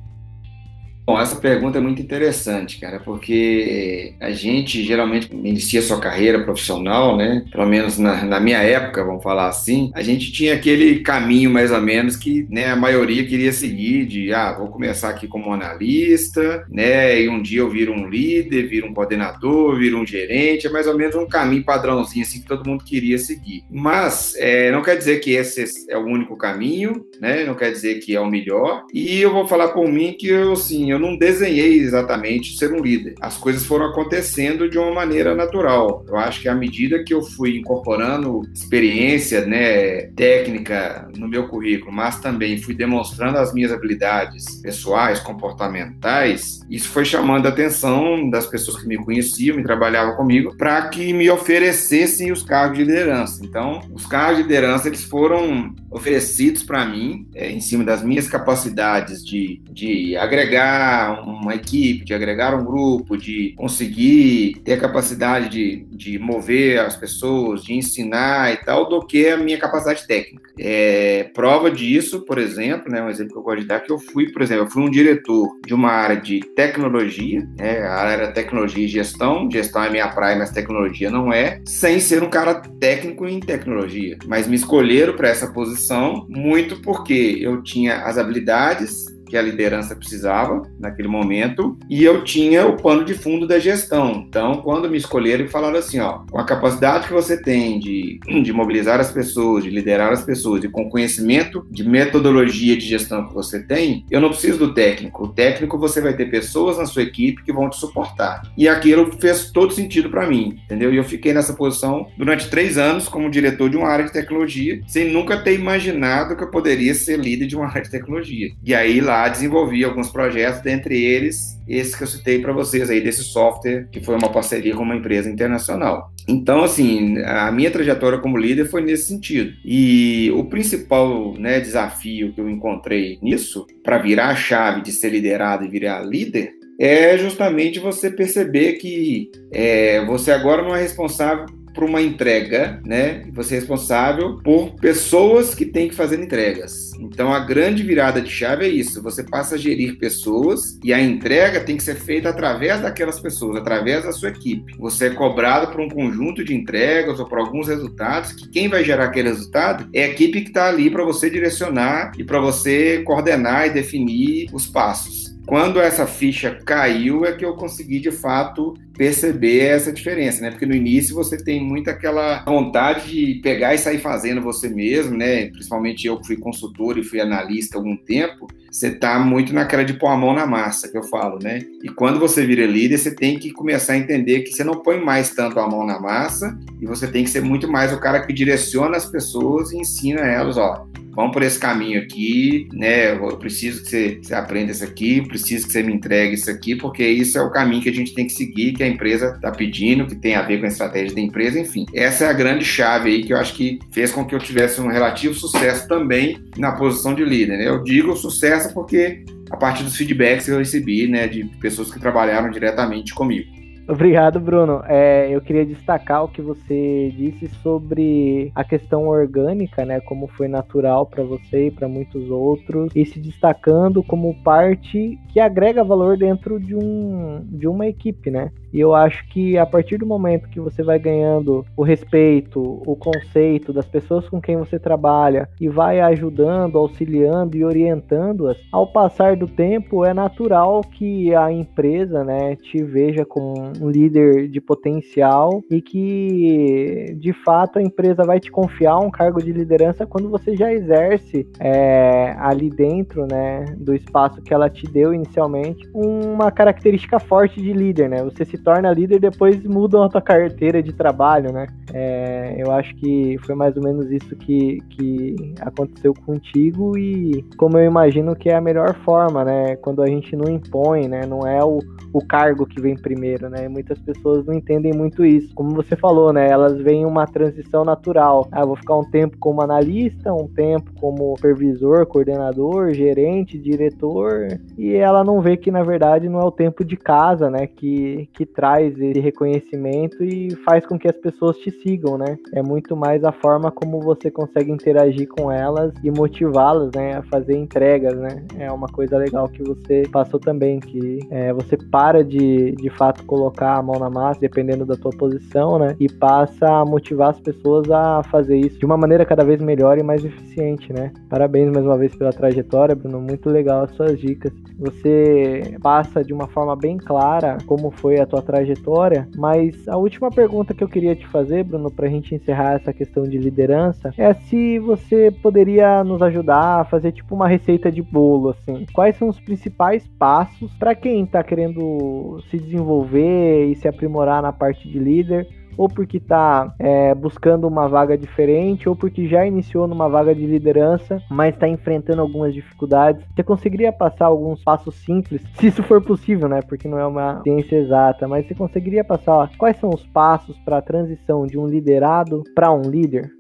Bom, essa pergunta é muito interessante, cara, porque a gente geralmente inicia sua carreira profissional, né? Pelo menos na, na, minha época, vamos falar assim, a gente tinha aquele caminho mais ou menos que né, a maioria queria seguir de, ah, vou começar aqui como analista, né? E um dia eu viro um líder, viro um coordenador, viro um gerente, é mais ou menos um caminho padrãozinho assim que todo mundo queria seguir. Mas é, não quer dizer que esse é o único caminho, né? Não quer dizer que é o melhor. E eu vou falar por mim que eu, assim, eu eu não desenhei exatamente ser um líder. As coisas foram acontecendo de uma maneira natural. Eu acho que à medida que eu fui incorporando experiência, né, técnica no meu currículo, mas também fui demonstrando as minhas habilidades pessoais, comportamentais, isso foi chamando a atenção das pessoas que me conheciam, e trabalhavam comigo, para que me oferecessem os cargos de liderança. Então, os cargos de liderança eles foram oferecidos para mim é, em cima das minhas capacidades de, de agregar agregar uma equipe, de agregar um grupo, de conseguir ter a capacidade de, de mover as pessoas, de ensinar e tal, do que a minha capacidade técnica. É, prova disso, por exemplo, né, um exemplo que eu gosto de dar, que eu fui, por exemplo, eu fui um diretor de uma área de tecnologia, né, a área era tecnologia e gestão, gestão é minha praia, mas tecnologia não é, sem ser um cara técnico em tecnologia. Mas me escolheram para essa posição muito porque eu tinha as habilidades que a liderança precisava naquele momento, e eu tinha o pano de fundo da gestão. Então, quando me escolheram e falaram assim, ó, com a capacidade que você tem de, (clears throat) de mobilizar as pessoas, de liderar as pessoas, e com o conhecimento de metodologia de gestão que você tem, eu não preciso do técnico. O técnico você vai ter pessoas na sua equipe que vão te suportar. E aquilo fez todo sentido para mim, entendeu? E eu fiquei nessa posição durante três anos como diretor de uma área de tecnologia, sem nunca ter imaginado que eu poderia ser líder de uma área de tecnologia. E aí lá desenvolvi alguns projetos, dentre eles esse que eu citei para vocês aí, desse software, que foi uma parceria com uma empresa internacional. Então, assim, a minha trajetória como líder foi nesse sentido. E o principal né, desafio que eu encontrei nisso, para virar a chave de ser liderado e virar líder, é justamente você perceber que é, você agora não é responsável por uma entrega, né? Você é responsável por pessoas que têm que fazer entregas. Então a grande virada de chave é isso. Você passa a gerir pessoas e a entrega tem que ser feita através daquelas pessoas, através da sua equipe. Você é cobrado por um conjunto de entregas ou por alguns resultados que quem vai gerar aquele resultado é a equipe que está ali para você direcionar e para você coordenar e definir os passos. Quando essa ficha caiu, é que eu consegui de fato perceber essa diferença, né? Porque no início você tem muito aquela vontade de pegar e sair fazendo você mesmo, né? Principalmente eu que fui consultor e fui analista há algum tempo, você tá muito naquela de pôr a mão na massa, que eu falo, né? E quando você vira líder, você tem que começar a entender que você não põe mais tanto a mão na massa e você tem que ser muito mais o cara que direciona as pessoas e ensina elas, ó, vamos por esse caminho aqui, né? Eu preciso que você, você, aprenda isso aqui, preciso que você me entregue isso aqui, porque isso é o caminho que a gente tem que seguir, que a empresa está pedindo, que tem a ver com a estratégia da empresa, enfim. Essa é a grande chave aí que eu acho que fez com que eu tivesse um relativo sucesso também na posição de líder. Né? Eu digo sucesso porque a partir dos feedbacks que eu recebi, né, de pessoas que trabalharam diretamente comigo. Obrigado, Bruno. É, eu queria destacar o que você disse sobre a questão orgânica, né? Como foi natural para você e para muitos outros, e se destacando como parte que agrega valor dentro de, um, de uma equipe, né? E eu acho que a partir do momento que você vai ganhando o respeito, o conceito das pessoas com quem você trabalha e vai ajudando, auxiliando e orientando-as, ao passar do tempo é natural que a empresa, né, te veja como um líder de potencial e que de fato a empresa vai te confiar um cargo de liderança quando você já exerce é, ali dentro, né, do espaço que ela te deu inicialmente, uma característica forte de líder, né? Você se torna líder depois mudam a tua carteira de trabalho, né? É, eu acho que foi mais ou menos isso que, que aconteceu contigo e como eu imagino que é a melhor forma, né? Quando a gente não impõe, né? Não é o, o cargo que vem primeiro, né? Muitas pessoas não entendem muito isso. Como você falou, né? Elas veem uma transição natural. Ah, vou ficar um tempo como analista, um tempo como supervisor, coordenador, gerente, diretor, e ela não vê que na verdade não é o tempo de casa, né? Que, que traz esse reconhecimento e faz com que as pessoas te sigam, né? É muito mais a forma como você consegue interagir com elas e motivá-las, né? A fazer entregas, né? É uma coisa legal que você passou também, que é, você para de, de fato, colocar a mão na massa, dependendo da tua posição, né? E passa a motivar as pessoas a fazer isso de uma maneira cada vez melhor e mais eficiente, né? Parabéns mais uma vez pela trajetória, Bruno. Muito legal as suas dicas. Você passa de uma forma bem clara como foi a tua trajetória, mas a última pergunta que eu queria te fazer, Bruno, para a gente encerrar essa questão de liderança, é se você poderia nos ajudar a fazer tipo uma receita de bolo, assim. Quais são os principais passos para quem está querendo se desenvolver e se aprimorar na parte de líder? ou porque está é, buscando uma vaga diferente, ou porque já iniciou numa vaga de liderança, mas está enfrentando algumas dificuldades. Você conseguiria passar alguns passos simples, se isso for possível, né? Porque não é uma ciência exata, mas você conseguiria passar ó, quais são os passos para a transição de um liderado para um líder?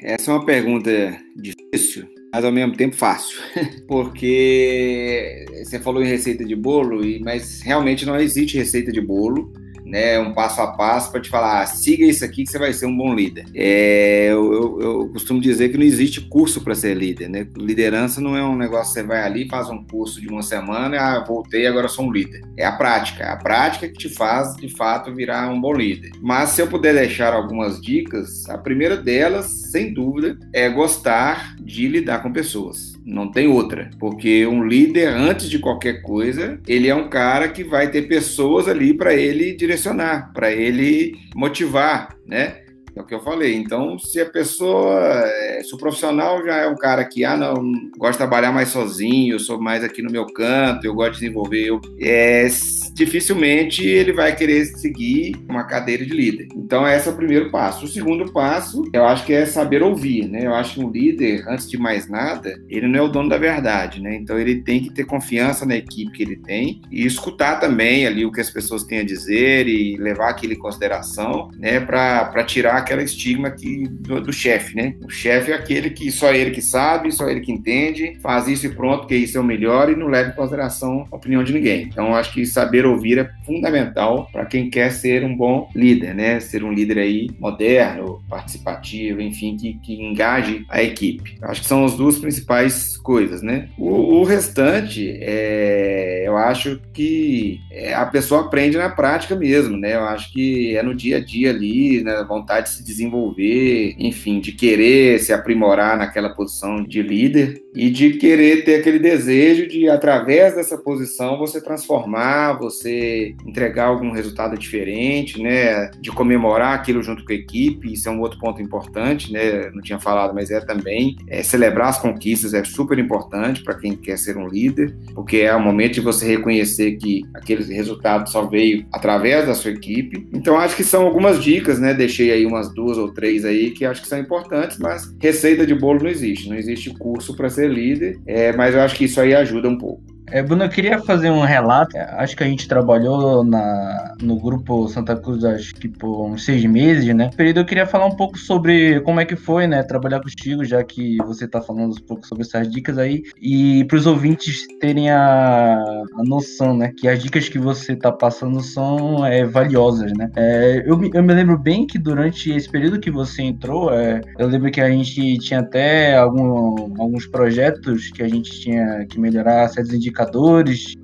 Essa é uma pergunta difícil, mas ao mesmo tempo fácil, (laughs) porque você falou em receita de bolo, mas realmente não existe receita de bolo né, um passo a passo para te falar, ah, siga isso aqui que você vai ser um bom líder. É, eu, eu, eu, costumo dizer que não existe curso para ser líder, né? Liderança não é um negócio que você vai ali, faz um curso de uma semana, e, ah, voltei, agora sou um líder. É a prática, é a prática que te faz, de fato, virar um bom líder. Mas se eu puder deixar algumas dicas, a primeira delas, sem dúvida, é gostar de lidar com pessoas. Não tem outra. Porque um líder, antes de qualquer coisa, ele é um cara que vai ter pessoas ali para ele direcionar, para ele motivar, né? É o que eu falei. Então, se a pessoa, é, se o profissional já é um cara que, ah, não, gosta de trabalhar mais sozinho, eu sou mais aqui no meu canto, eu gosto de desenvolver, eu, é, dificilmente ele vai querer seguir uma cadeira de líder. Então, esse é o primeiro passo. O segundo passo, eu acho que é saber ouvir, né? Eu acho que um líder, antes de mais nada, ele não é o dono da verdade, né? Então, ele tem que ter confiança na equipe que ele tem e escutar também ali o que as pessoas têm a dizer e levar aquilo em consideração, né? Para tirar aquela estigma que, do, do chefe, né? O chefe é aquele que só ele que sabe, só ele que entende, faz isso e pronto, que isso é o melhor e não leva em consideração a opinião de ninguém. Então, acho que saber ouvir é fundamental para quem quer ser um bom líder, né? Ser um líder aí moderno, participativo, enfim, que, que engaje a equipe. Acho que são as duas principais coisas, né? O, o restante, é, eu acho que é, a pessoa aprende na prática mesmo, né? Eu acho que é no dia a dia ali, na vontade se desenvolver, enfim, de querer se aprimorar naquela posição de líder e de querer ter aquele desejo de, através dessa posição, você transformar, você entregar algum resultado diferente, né? De comemorar aquilo junto com a equipe, isso é um outro ponto importante, né? Não tinha falado, mas é também é, celebrar as conquistas é super importante para quem quer ser um líder, porque é o momento de você reconhecer que aquele resultado só veio através da sua equipe. Então acho que são algumas dicas, né? Deixei aí umas duas ou três aí que acho que são importantes, mas receita de bolo não existe, não existe curso para ser líder, é, mas eu acho que isso aí ajuda um pouco. É, Bruno, eu queria fazer um relato. É, acho que a gente trabalhou na, no grupo Santa Cruz, acho que por uns seis meses, né? Período eu queria falar um pouco sobre como é que foi, né? Trabalhar contigo, já que você está falando um pouco sobre essas dicas aí. E para os ouvintes terem a, a, noção, né? Que as dicas que você está passando são é, valiosas, né? É, eu, eu me lembro bem que durante esse período que você entrou, é, eu lembro que a gente tinha até algum, alguns projetos que a gente tinha que melhorar certos indicadores.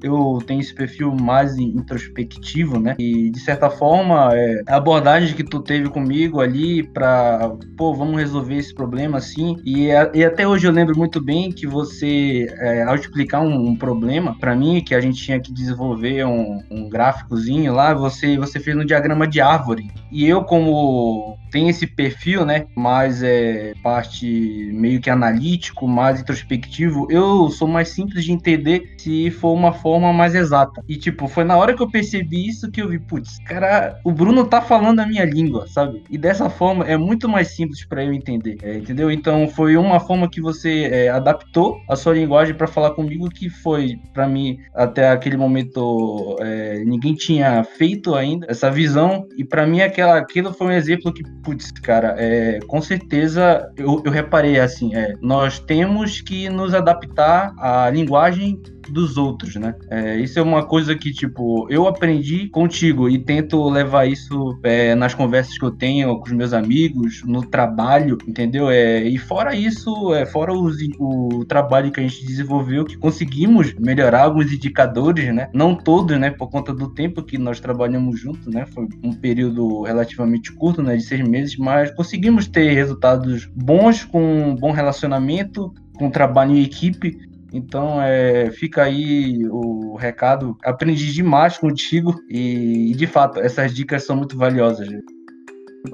Eu tenho esse perfil mais introspectivo, né? E de certa forma, é, a abordagem que tu teve comigo ali para, pô, vamos resolver esse problema assim. E, e até hoje eu lembro muito bem que você, é, ao explicar um, um problema para mim, que a gente tinha que desenvolver um, um gráficozinho lá, você, você fez no diagrama de árvore. E eu, como tem esse perfil, né? Mais é parte meio que analítico, mais introspectivo. Eu sou mais simples de entender se for uma forma mais exata. E tipo, foi na hora que eu percebi isso que eu vi, putz, cara, o Bruno tá falando a minha língua, sabe? E dessa forma é muito mais simples para eu entender, é, entendeu? Então foi uma forma que você é, adaptou a sua linguagem para falar comigo que foi para mim até aquele momento é, ninguém tinha feito ainda essa visão e para mim aquela aquilo foi um exemplo que Putz, cara, é, com certeza eu, eu reparei assim, é, nós temos que nos adaptar à linguagem dos outros, né? É, isso é uma coisa que, tipo, eu aprendi contigo e tento levar isso é, nas conversas que eu tenho com os meus amigos, no trabalho, entendeu? É, e fora isso, é, fora os, o trabalho que a gente desenvolveu, que conseguimos melhorar alguns indicadores, né? Não todos, né? Por conta do tempo que nós trabalhamos juntos, né? Foi um período relativamente curto, né? De seis meses, mas conseguimos ter resultados bons com um bom relacionamento, com trabalho em equipe então, é, fica aí o recado. Aprendi demais contigo e, de fato, essas dicas são muito valiosas.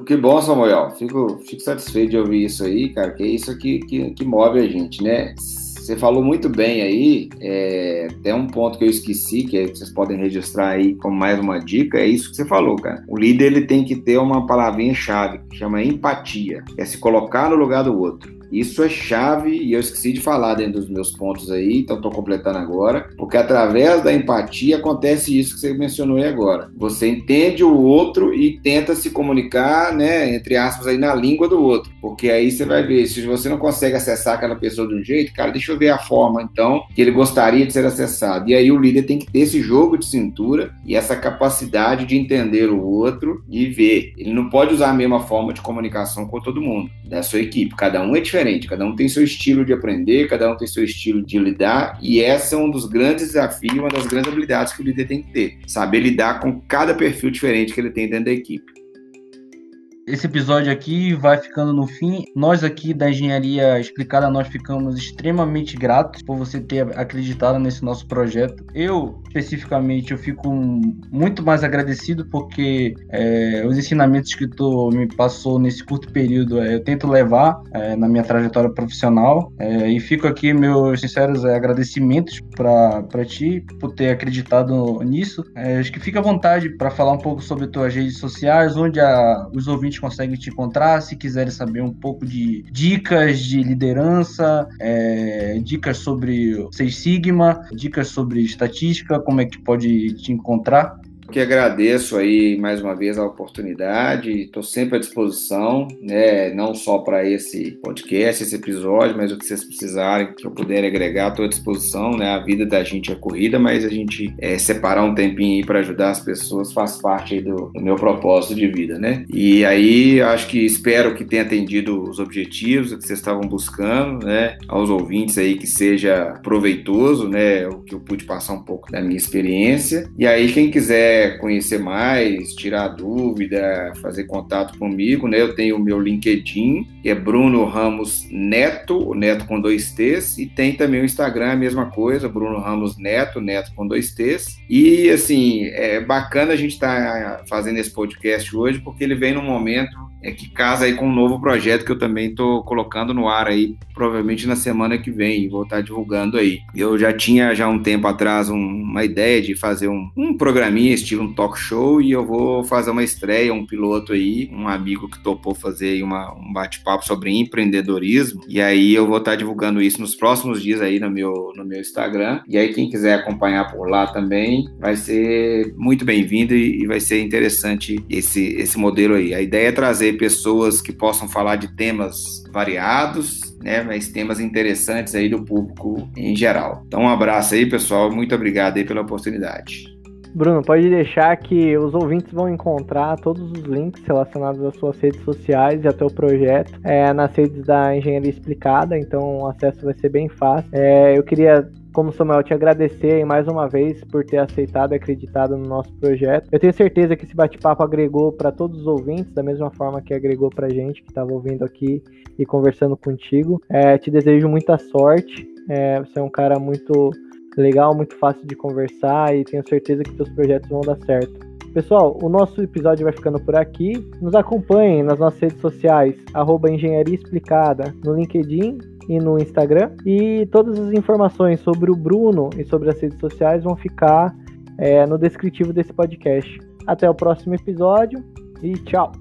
Que bom, Samuel. Fico, fico satisfeito de ouvir isso aí, cara, que é isso que, que, que move a gente, né? Você falou muito bem aí, é, tem um ponto que eu esqueci, que é, vocês podem registrar aí como mais uma dica, é isso que você falou, cara. O líder ele tem que ter uma palavrinha-chave, que chama empatia, que é se colocar no lugar do outro. Isso é chave e eu esqueci de falar dentro dos meus pontos aí, então estou completando agora, porque através da empatia acontece isso que você mencionou aí agora. Você entende o outro e tenta se comunicar, né, entre aspas, aí na língua do outro, porque aí você vai ver, se você não consegue acessar aquela pessoa de um jeito, cara, deixa eu ver a forma então que ele gostaria de ser acessado. E aí o líder tem que ter esse jogo de cintura e essa capacidade de entender o outro e ver. Ele não pode usar a mesma forma de comunicação com todo mundo da sua equipe, cada um é diferente diferente, cada um tem seu estilo de aprender, cada um tem seu estilo de lidar, e esse é um dos grandes desafios, uma das grandes habilidades que o líder tem que ter, saber lidar com cada perfil diferente que ele tem dentro da equipe. Esse episódio aqui vai ficando no fim. Nós aqui da Engenharia Explicada, nós ficamos extremamente gratos por você ter acreditado nesse nosso projeto. Eu, especificamente, eu fico muito mais agradecido porque é, os ensinamentos que tu me passou nesse curto período, é, eu tento levar é, na minha trajetória profissional. É, e fico aqui meus sinceros é, agradecimentos para ti por ter acreditado nisso. É, acho que fica à vontade para falar um pouco sobre tuas redes sociais, onde a, os ouvintes conseguem te encontrar se quiserem saber um pouco de dicas de liderança, é, dicas sobre Seis Sigma, dicas sobre estatística, como é que pode te encontrar que agradeço aí mais uma vez a oportunidade, estou sempre à disposição, né, não só para esse podcast, esse episódio, mas o que vocês precisarem, que eu puder agregar, estou à disposição, né, a vida da gente é corrida, mas a gente é, separar um tempinho aí para ajudar as pessoas faz parte do, do, meu propósito de vida, né, e aí acho que espero que tenha atendido os objetivos que vocês estavam buscando, né, aos ouvintes aí que seja proveitoso, né, o que eu pude passar um pouco da minha experiência, e aí quem quiser conhecer mais, tirar dúvida, fazer contato comigo, né? Eu tenho o meu LinkedIn, que é Bruno Ramos Neto, Neto com dois T's, e tem também o Instagram, a mesma coisa, Bruno Ramos Neto, Neto com dois T's. E assim, é bacana a gente estar tá fazendo esse podcast hoje, porque ele vem num momento é que casa aí com um novo projeto que eu também estou colocando no ar aí, provavelmente na semana que vem, vou estar tá divulgando aí. Eu já tinha já um tempo atrás um, uma ideia de fazer um, um programinha, estilo um talk show e eu vou fazer uma estreia, um piloto aí, um amigo que topou fazer uma, um bate-papo sobre empreendedorismo. E aí eu vou estar divulgando isso nos próximos dias aí no meu, no meu Instagram. E aí quem quiser acompanhar por lá também vai ser muito bem-vindo e, e vai ser interessante esse, esse modelo aí. A ideia é trazer pessoas que possam falar de temas variados, né, mas temas interessantes aí do público em geral. Então um abraço aí, pessoal, muito obrigado aí pela oportunidade. Bruno, pode deixar que os ouvintes vão encontrar todos os links relacionados às suas redes sociais e ao teu projeto é, nas redes da Engenharia Explicada, então o acesso vai ser bem fácil. É, eu queria como Samuel, te agradecer mais uma vez por ter aceitado e acreditado no nosso projeto. Eu tenho certeza que esse bate-papo agregou para todos os ouvintes, da mesma forma que agregou para a gente que estava ouvindo aqui e conversando contigo. É, te desejo muita sorte. É, você é um cara muito legal, muito fácil de conversar e tenho certeza que seus projetos vão dar certo. Pessoal, o nosso episódio vai ficando por aqui. Nos acompanhem nas nossas redes sociais, Engenharia Explicada, no LinkedIn e no Instagram. E todas as informações sobre o Bruno e sobre as redes sociais vão ficar é, no descritivo desse podcast. Até o próximo episódio e tchau!